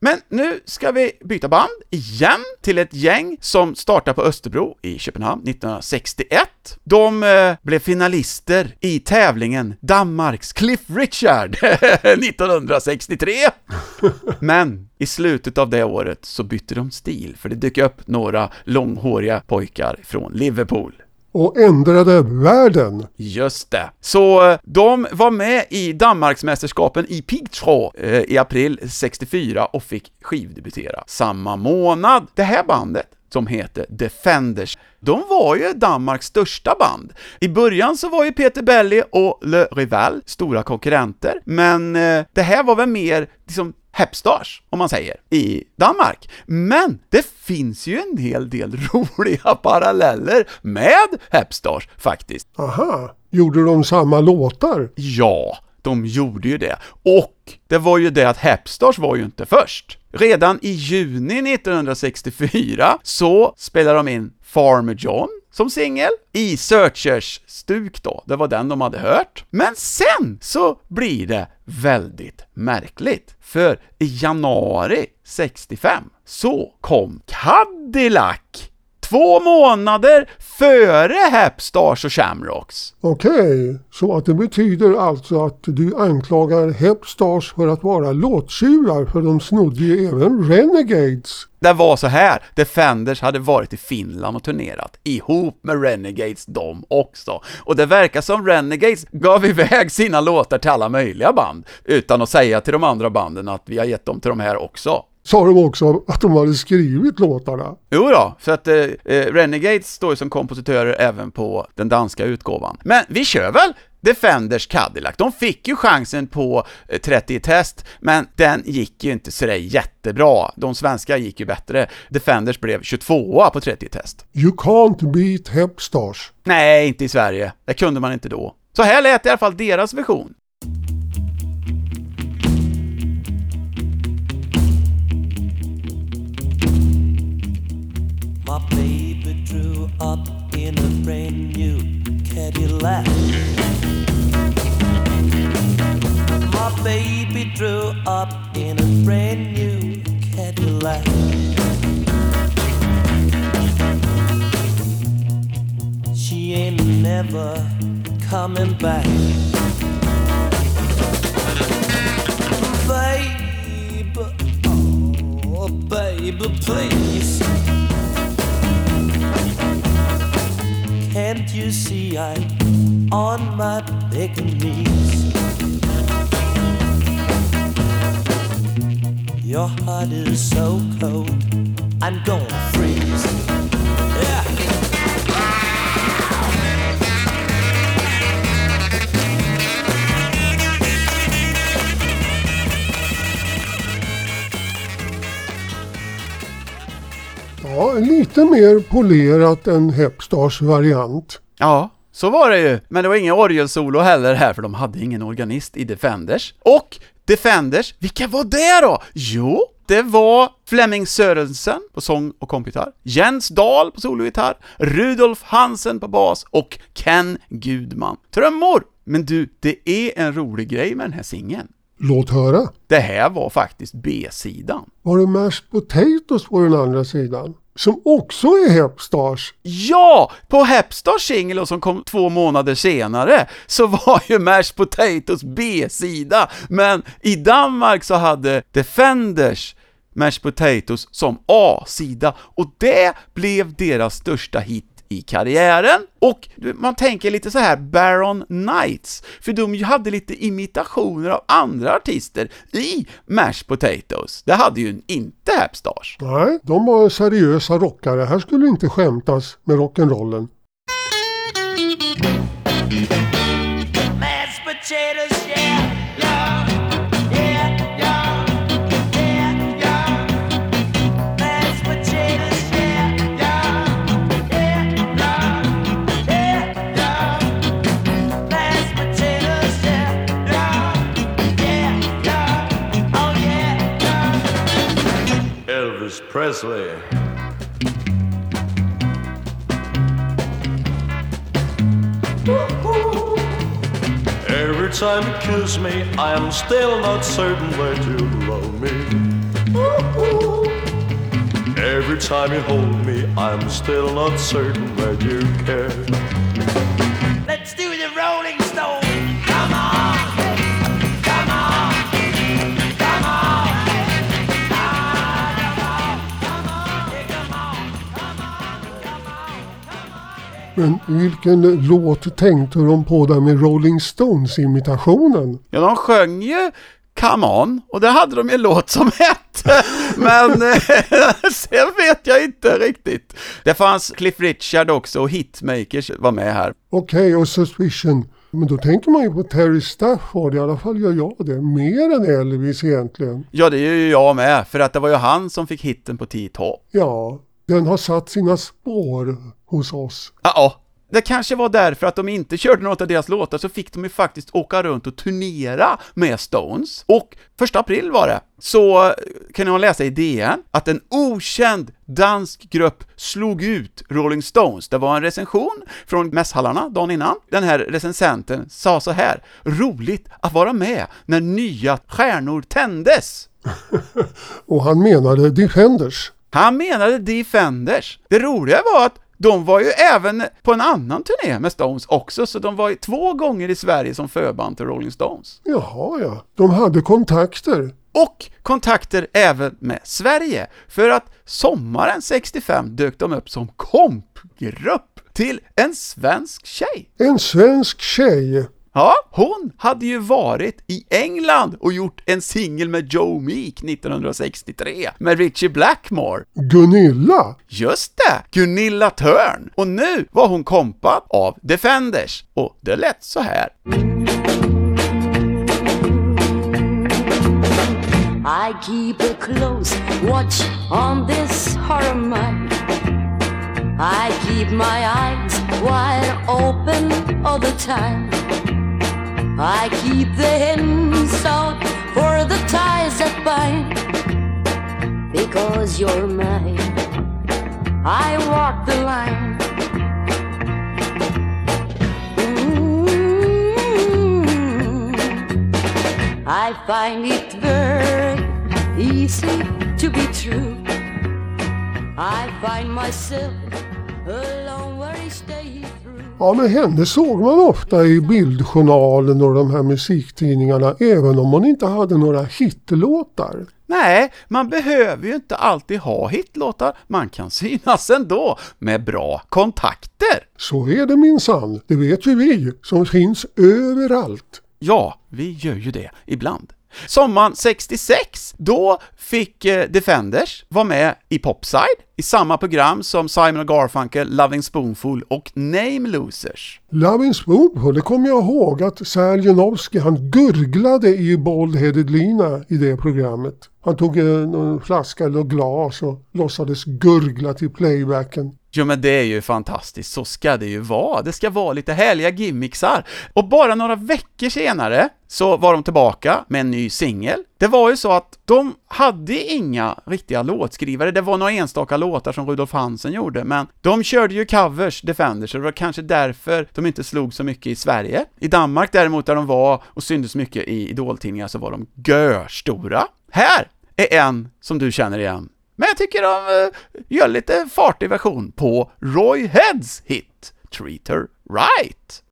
Men nu ska vi byta band igen till ett gäng som startade på Österbro i Köpenhamn 1961. De eh, blev finalister i tävlingen Danmarks Cliff Richard 1963. Men i slutet av det året så bytte de stil, för det dök upp några långhåriga pojkar från Liverpool. Och ändrade världen. Just det. Så eh, de var med i Danmarksmästerskapen i Pigtråd eh, i april 64 och fick skivdebutera samma månad. Det här bandet som heter Defenders. De var ju Danmarks största band. I början så var ju Peter Belli och Le Rival stora konkurrenter, men eh, det här var väl mer liksom Hepstars, om man säger, i Danmark. Men det finns ju en hel del roliga paralleller med Hepstars faktiskt. Aha, gjorde de samma låtar? Ja, de gjorde ju det. Och det var ju det att Hepstars var ju inte först. Redan i juni 1964 så spelade de in Farmer John som singel i Searchers stuk då, det var den de hade hört. Men sen så blir det väldigt märkligt, för i januari 65 så kom Cadillac Två månader före Hepstars och Shamrocks. Okej, så att det betyder alltså att du anklagar Hepstars för att vara låttjuvar för de snodde ju även Renegades. Det var så här, Defenders hade varit i Finland och turnerat, ihop med Renegades de också. Och det verkar som Renegades gav iväg sina låtar till alla möjliga band, utan att säga till de andra banden att vi har gett dem till de här också. Sa de också att de hade skrivit låtarna? Jo då, för att eh, eh, Renegades står ju som kompositörer även på den danska utgåvan. Men vi kör väl Defenders Cadillac. De fick ju chansen på eh, 30 test, men den gick ju inte sådär jättebra. De svenska gick ju bättre. Defenders blev 22 på 30 test. You can't beat Hepstars. Nej, inte i Sverige. Det kunde man inte då. Så här lät i alla fall deras version. My baby drew up in a brand new Cadillac. My baby drew up in a brand new Cadillac. She ain't never coming back. Oh, baby, please. Can't you see I'm on my begging knees? Your heart is so cold, I'm gonna freeze. Lite mer polerat än Hepstars variant. Ja, så var det ju. Men det var ingen orgelsolo heller här, för de hade ingen organist i Defenders. Och Defenders, vilka var det då? Jo, det var Flemming Sörensen på sång och kompgitarr, Jens Dahl på sologitarr, Rudolf Hansen på bas och Ken Gudman trummor. Men du, det är en rolig grej med den här singeln. Låt höra. Det här var faktiskt B-sidan. Var det Mashed Potatoes på den andra sidan? Som också är Hepstars. Ja! På Hepstars singel som kom två månader senare så var ju Mashed Potatoes B-sida, men i Danmark så hade Defenders Mashed Potatoes som A-sida och det blev deras största hit i karriären. Och man tänker lite så här Baron Knights, för de hade lite imitationer av andra artister i Mashed Potatoes. Det hade ju inte Hepstars. Nej, de var seriösa rockare. Här skulle inte skämtas med rock'n'rollen. Mashed potatoes, Presley. Every time you kiss me, I am still not certain that you love me. Every time you hold me, I'm still not certain that you care. Let's do the Men vilken låt tänkte de på där med Rolling Stones-imitationen? Ja, de sjöng ju Come On, och det hade de en låt som hette, men eh, sen vet jag inte riktigt. Det fanns Cliff Richard också och Hitmakers var med här. Okej, och Suspicion. Men då tänker man ju på Terry Stafford, i alla fall gör jag det. Mer än Elvis egentligen. Ja, det är ju jag med, för att det var ju han som fick hitten på T-top. Ja, den har satt sina spår hos oss. Ja, det kanske var därför att de inte körde något av deras låtar, så fick de ju faktiskt åka runt och turnera med Stones. Och första april var det, så kan man läsa i DN att en okänd dansk grupp slog ut Rolling Stones. Det var en recension från mässhallarna dagen innan. Den här recensenten sa så här, roligt att vara med när nya stjärnor tändes. Och han menade Defenders. Han menade Defenders. Det roliga var att de var ju även på en annan turné med Stones också, så de var två gånger i Sverige som förband till Rolling Stones. Jaha ja, de hade kontakter. Och kontakter även med Sverige, för att sommaren 65 dök de upp som kompgrupp till en svensk tjej. En svensk tjej. Ja, hon hade ju varit i England och gjort en singel med Joe Meek 1963 med Richie Blackmore. Gunilla. Just det, Gunilla Törn. Och nu var hon kompad av Defenders. Och det lät så här. I keep a close watch on this of mine. I keep my eyes wide open all the time. I keep the hymns out for the ties that bind. Because you're mine, I walk the line. Mm. I find it very easy to be true. I find myself alone where day through. Ja, men henne såg man ofta i Bildjournalen och de här musiktidningarna, även om hon inte hade några hitlåtar. Nej, man behöver ju inte alltid ha hitlåtar, man kan synas ändå med bra kontakter. Så är det minsann, det vet ju vi som finns överallt. Ja, vi gör ju det ibland. Sommaren 66, då fick eh, Defenders vara med i Popside, i samma program som Simon Garfunkel, Loving Spoonful och Name Losers. Loving Spoonful, det kommer jag ihåg att Sergenovski han gurglade i Bald-Headed Lina i det programmet. Han tog eh, en flaska eller glas och låtsades gurgla till playbacken. Jo men det är ju fantastiskt, så ska det ju vara. Det ska vara lite härliga gimmicksar. Och bara några veckor senare så var de tillbaka med en ny singel. Det var ju så att de hade inga riktiga låtskrivare, det var några enstaka låtar som Rudolf Hansen gjorde, men de körde ju covers, Defenders, och det var kanske därför de inte slog så mycket i Sverige. I Danmark däremot, där de var och syntes mycket i idoltidningar, så var de görstora. Här är en som du känner igen. Men jag tycker de eh, gör lite fartig version på Roy Heads hit Treat Her Right.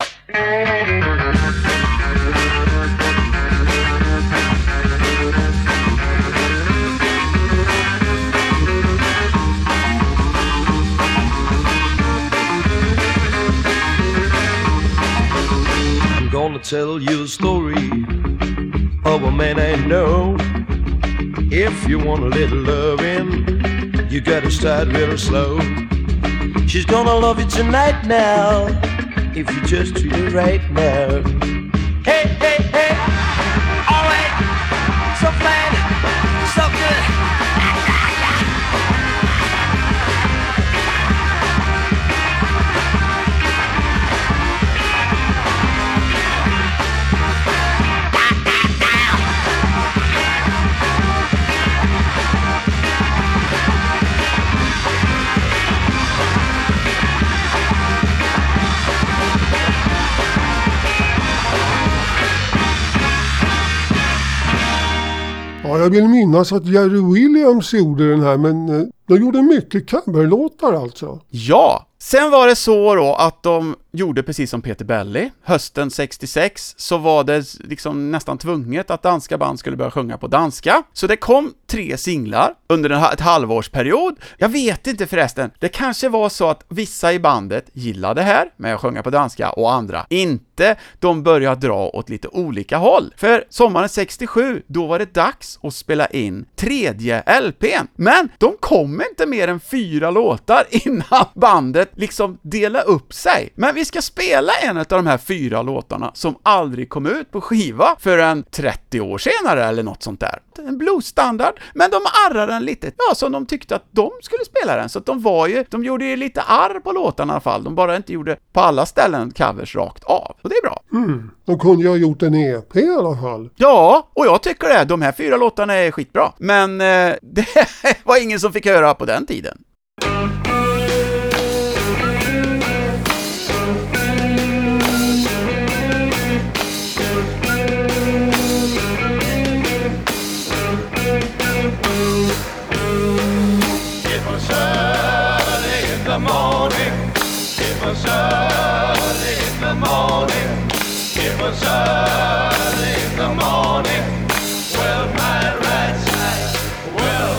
I'm gonna tell you a story of a man I know. If you want a little loving, you gotta start real slow. She's gonna love you tonight now, if you just treat her right now. Hey, hey, hey, jag vill minnas att Jerry Williams gjorde den här, men eh, de gjorde mycket coverlåtar alltså. Ja, sen var det så då att de gjorde precis som Peter Belly. Hösten 66 så var det liksom nästan tvunget att danska band skulle börja sjunga på danska. Så det kom tre singlar under en, ett halvårsperiod. Jag vet inte förresten, det kanske var så att vissa i bandet gillade det här med att sjunga på danska och andra inte. De började dra åt lite olika håll. För sommaren 67, då var det dags att spela in tredje LPn. Men de kom inte mer än fyra låtar innan bandet liksom delade upp sig. Men vi ska spela en av de här fyra låtarna som aldrig kom ut på skiva förrän 30 år senare eller något sånt där. En bluesstandard, men de arrade den lite, ja, som de tyckte att de skulle spela den, så att de var ju, de gjorde ju lite arr på låtarna i alla fall, de bara inte gjorde på alla ställen covers rakt av, och det är bra. Mm. De kunde ju ha gjort en EP i alla fall. Ja, och jag tycker det, de här fyra låtarna är skitbra, men eh, det var ingen som fick höra på den tiden. Was early in the morning. It was early in the morning. Well, my right side. Well,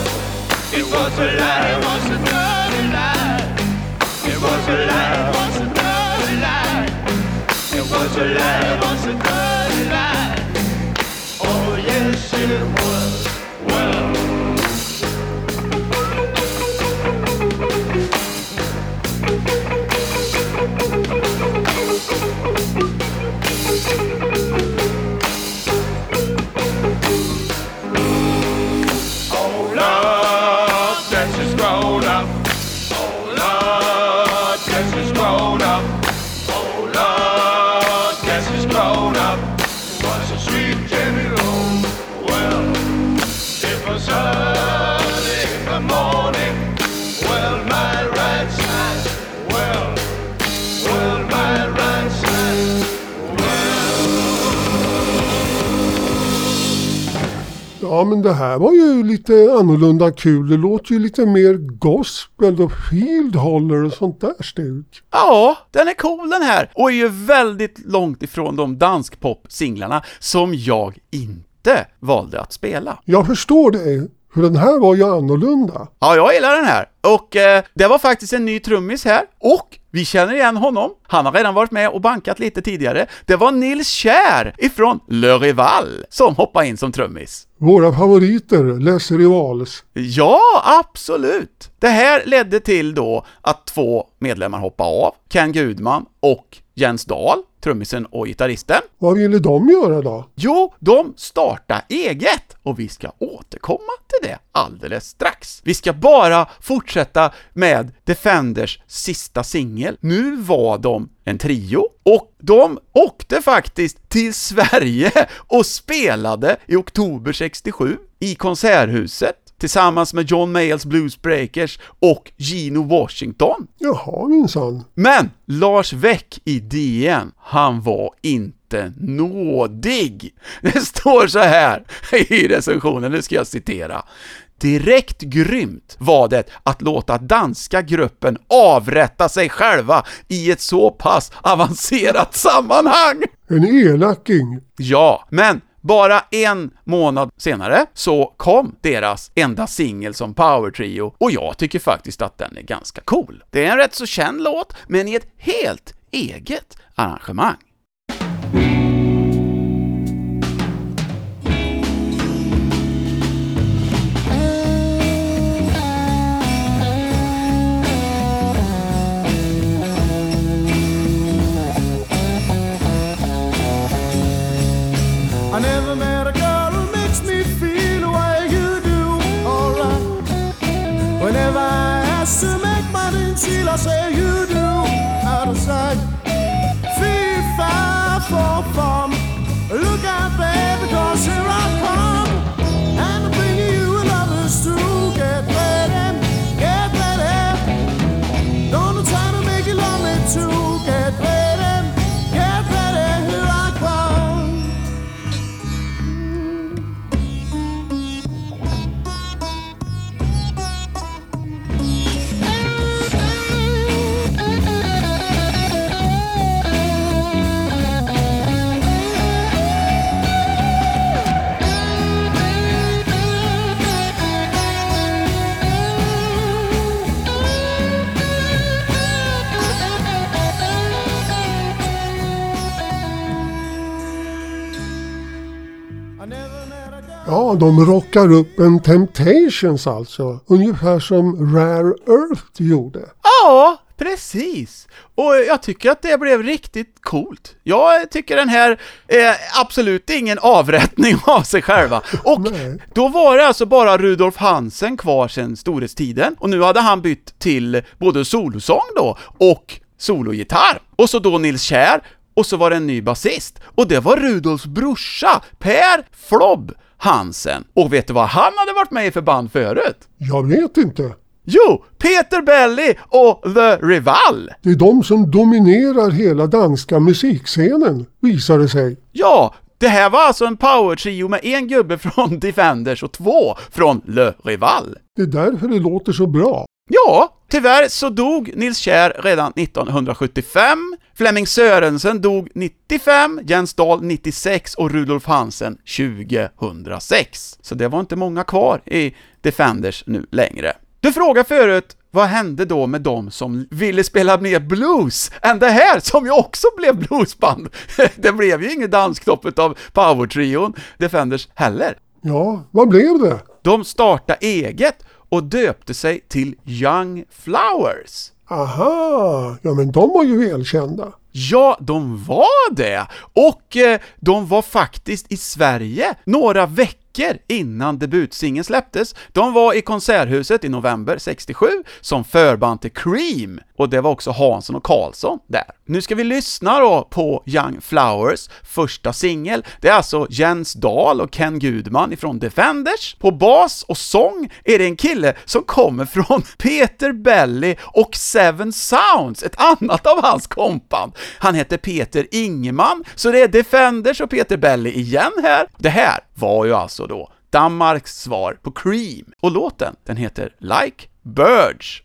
it was a lie. It was a dirty lie. It was a lie. It was a dirty lie. It was a lie. It was a dirty lie. Oh yes, it was. Well. Ja, men det här var ju lite annorlunda kul. Det låter ju lite mer gospel och field holler och sånt där stuk. Ja, den är cool den här och är ju väldigt långt ifrån de danskpop-singlarna som jag inte valde att spela. Jag förstår det, för den här var ju annorlunda. Ja, jag gillar den här. Och eh, det var faktiskt en ny trummis här, och vi känner igen honom. Han har redan varit med och bankat lite tidigare. Det var Nils Kjär ifrån Le Rival som hoppade in som trummis. Våra favoriter, Les Rivals. Ja, absolut! Det här ledde till då att två medlemmar hoppade av, Ken Gudman och Jens Dahl, trummisen och gitarristen. Vad ville de göra då? Jo, de startar eget och vi ska återkomma till det alldeles strax. Vi ska bara fortsätta med Defenders sista singel. Nu var de en trio och de åkte faktiskt till Sverige och spelade i oktober 67 i Konserthuset tillsammans med John Mayalls Blues Breakers och Gino Washington. Jaha minsann. Men Lars Weck i DN, han var inte nådig. Det står så här i recensionen, nu ska jag citera. Direkt grymt var det att låta danska gruppen avrätta sig själva i ett så pass avancerat sammanhang. En elaking. Ja, men bara en månad senare så kom deras enda singel som Powertrio och jag tycker faktiskt att den är ganska cool. Det är en rätt så känd låt, men i ett helt eget arrangemang. De rockar upp en Temptations alltså. Ungefär som Rare Earth gjorde. Ja, precis! Och jag tycker att det blev riktigt coolt. Jag tycker den här är absolut ingen avrättning av sig själva. Och då var det alltså bara Rudolf Hansen kvar sen storhetstiden, och nu hade han bytt till både solosång då, och sologitarr. Och så då Nils Kjär, och så var det en ny basist. Och det var Rudolfs brorsa, Per Flobb Hansen. Och vet du vad han hade varit med i för band förut? Jag vet inte. Jo, Peter Belly och The Rival! Det är de som dominerar hela danska musikscenen, visar det sig. Ja, det här var alltså en power-trio med en gubbe från Defenders och två från Le Rival. Det är därför det låter så bra. Ja, tyvärr så dog Nils Kjär redan 1975, Flemming Sörensen dog 95, Jens Dahl 96 och Rudolf Hansen 2006. Så det var inte många kvar i Defenders nu längre. Du frågade förut, vad hände då med de som ville spela mer blues än det här, som ju också blev bluesband? Det blev ju inget danskt av powertrion Defenders heller. Ja, vad blev det? De startade eget och döpte sig till Young Flowers. Aha, ja men de var ju välkända. Ja, de var det! Och eh, de var faktiskt i Sverige några veckor innan debutsingeln släpptes. De var i Konserthuset i november 67 som förband till Cream, och det var också Hansson och Karlsson där. Nu ska vi lyssna då på Young Flowers första singel. Det är alltså Jens Dahl och Ken Gudman ifrån Defenders. På bas och sång är det en kille som kommer från Peter Belly och Seven Sounds, ett annat av hans kompband. Han heter Peter Ingeman, så det är Defenders och Peter Belly igen här. Det här var ju alltså då Danmarks svar på Cream, och låten, den heter Like Birds.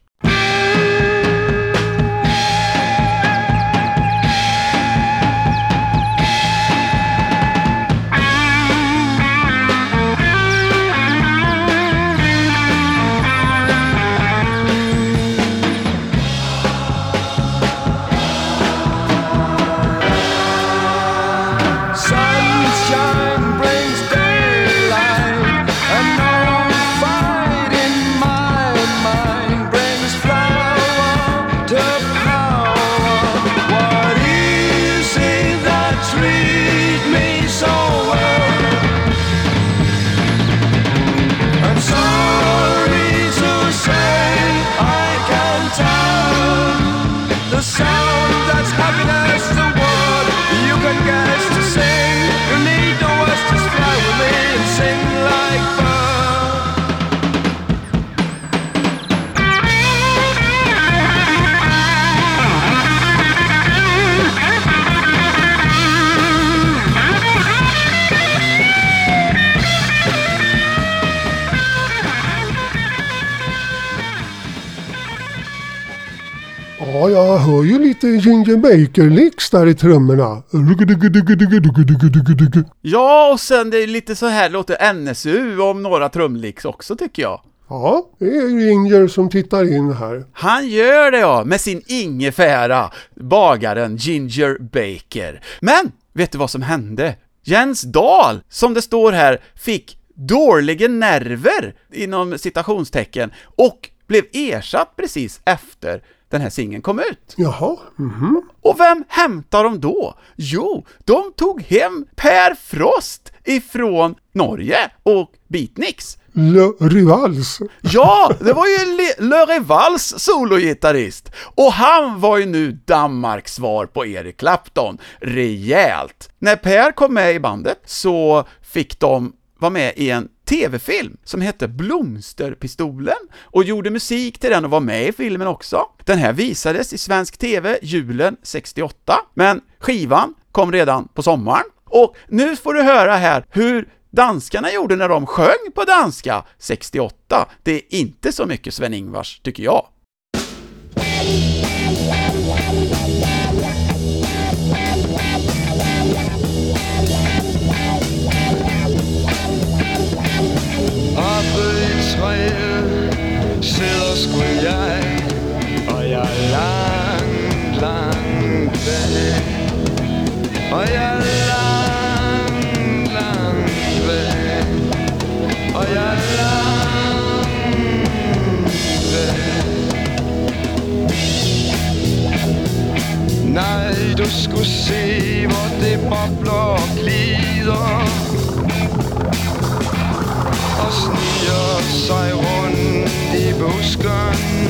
Ja, jag hör ju lite Ginger Baker-licks där i trummorna. Ja, och sen det är lite så här låter NSU om några trumlicks också tycker jag. Ja, det är Ginger som tittar in här. Han gör det ja, med sin ingefära, bagaren Ginger Baker. Men, vet du vad som hände? Jens Dahl, som det står här, fick dåliga nerver, inom citationstecken, och blev ersatt precis efter den här singeln kom ut. Jaha, mhm. Och vem hämtar de då? Jo, de tog hem Per Frost ifrån Norge och Beatniks. Le Rivals. Ja, det var ju Le, Le Revals sologitarrist! Och han var ju nu Danmarks svar på Eric Clapton, rejält. När Per kom med i bandet så fick de vara med i en TV-film som hette Blomsterpistolen och gjorde musik till den och var med i filmen också. Den här visades i svensk TV julen 68, men skivan kom redan på sommaren. Och nu får du höra här hur danskarna gjorde när de sjöng på danska 68. Det är inte så mycket Sven-Ingvars, tycker jag. Sgu jeg, jag land, land väg och jag land, land väg langt, jag land väg. Nej, du skulle se, hvor det bubblar och glider Och sniger sig runt i busken.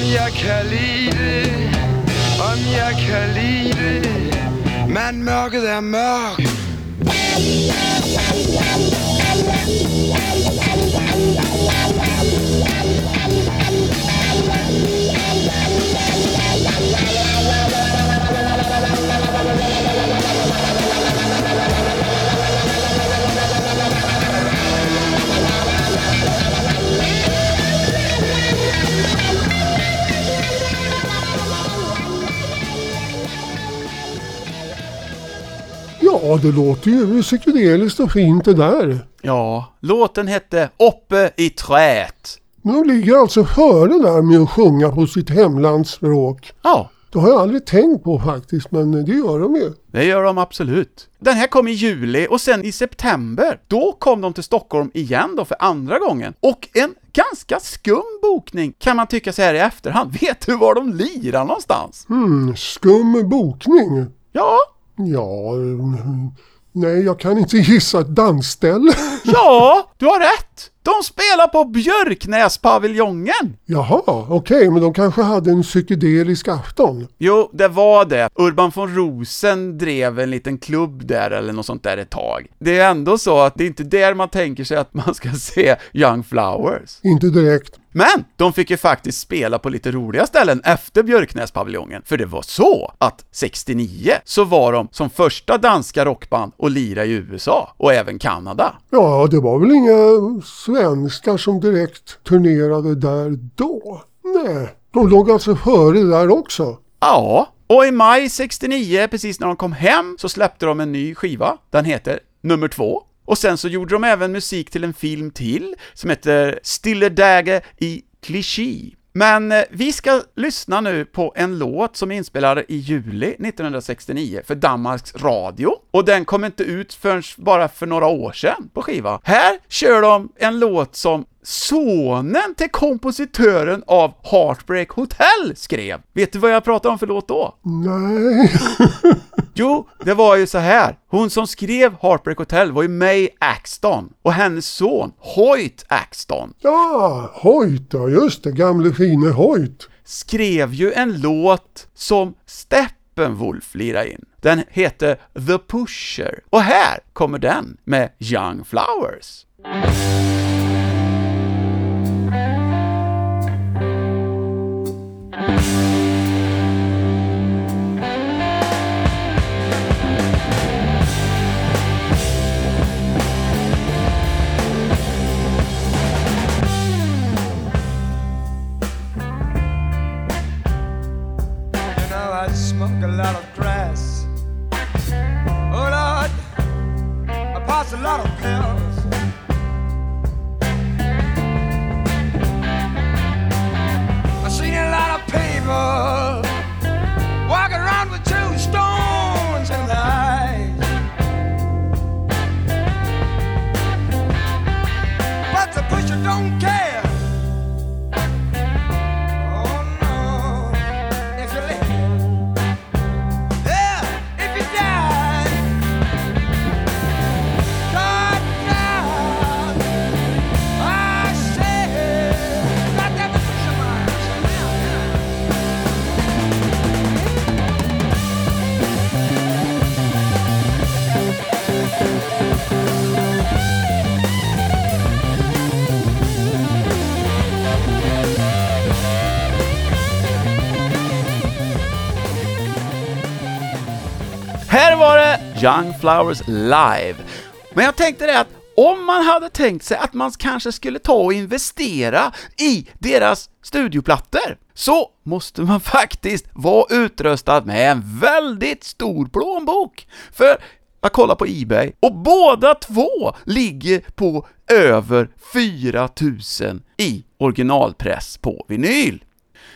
Om jag kan lide, om jag kan lide Men mörkret är mörkt. Ja, det låter ju psykedeliskt och fint det där. Ja, låten hette Uppe i träet. De ligger alltså före där med att sjunga på sitt hemlandsspråk. Ja, Det har jag aldrig tänkt på faktiskt, men det gör de ju. det gör de absolut. Den här kom i juli och sen i september, då kom de till Stockholm igen då för andra gången. Och en ganska skum bokning kan man tycka så här i efterhand. Vet du var de lirar någonstans? Hmm, skum bokning. Ja, Ja, nej jag kan inte gissa ett dansställe. ja, du har rätt! De spelar på Björknäspaviljongen! Jaha, okej, men de kanske hade en psykedelisk afton. Jo, det var det. Urban von Rosen drev en liten klubb där eller något sånt där ett tag. Det är ändå så att det är inte där man tänker sig att man ska se Young Flowers. Inte direkt. Men de fick ju faktiskt spela på lite roliga ställen efter Björknäspaviljongen, för det var så att 69 så var de som första danska rockband att lira i USA och även Kanada. Ja, det var väl inga svenskar som direkt turnerade där då? Nej, de låg alltså före där också. Ja, och i maj 69, precis när de kom hem, så släppte de en ny skiva. Den heter Nummer två. Och sen så gjorde de även musik till en film till, som heter Stille Däge i Clichy. Men eh, vi ska lyssna nu på en låt som är inspelad i juli 1969 för Danmarks Radio, och den kom inte ut förrän bara för några år sedan på skiva. Här kör de en låt som sonen till kompositören av Heartbreak Hotel skrev. Vet du vad jag pratar om för låt då? Nej. Jo, det var ju så här. Hon som skrev Heartbreak Hotel var ju May Axton och hennes son Hoyt Axton Ja, Hoyt, ja just det, gamle fine Hoyt. skrev ju en låt som Steppenwolf lirade in. Den heter The Pusher och här kommer den med Young Flowers. Lot of grass. Oh, Lord, I pass a lot of pills. I seen a lot of people Här var det Young Flowers live. Men jag tänkte det att om man hade tänkt sig att man kanske skulle ta och investera i deras studioplattor, så måste man faktiskt vara utrustad med en väldigt stor plånbok. För jag kollar på Ebay och båda två ligger på över 4000 i originalpress på vinyl.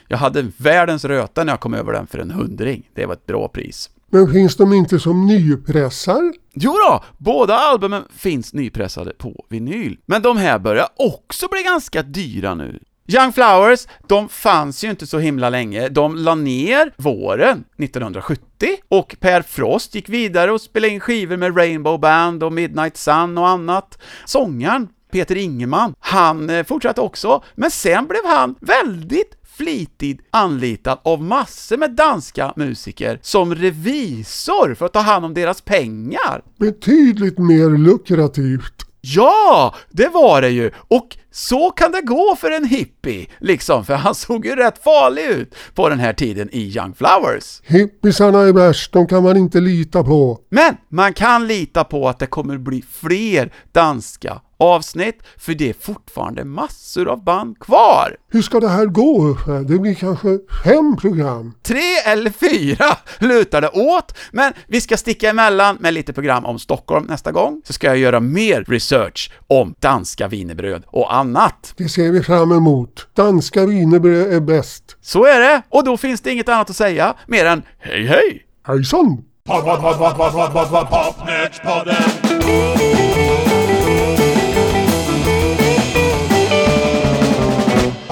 Jag hade världens röta när jag kom över den för en hundring. Det var ett bra pris. Men finns de inte som nypressar? Jo då, båda albumen finns nypressade på vinyl. Men de här börjar också bli ganska dyra nu. Young Flowers, de fanns ju inte så himla länge. De la ner våren 1970 och Per Frost gick vidare och spelade in skivor med Rainbow Band och Midnight Sun och annat. Sångaren Peter Ingeman, han eh, fortsatte också, men sen blev han väldigt flitigt anlitad av massor med danska musiker som revisor för att ta hand om deras pengar. Betydligt mer lukrativt. Ja, det var det ju! Och så kan det gå för en hippie, liksom, för han såg ju rätt farlig ut på den här tiden i Young Flowers. Hippisarna är värst, de kan man inte lita på. Men man kan lita på att det kommer bli fler danska avsnitt, för det är fortfarande massor av band kvar. Hur ska det här gå Uffe? Det blir kanske fem program? Tre eller fyra lutar det åt, men vi ska sticka emellan med lite program om Stockholm nästa gång, så ska jag göra mer research om danska vinerbröd och annat. Det ser vi fram emot. Danska vinerbröd är bäst. Så är det, och då finns det inget annat att säga mer än hej hej! Hejsan! Pop, pop, pop, pop, pop, pop, pop, pop, pop,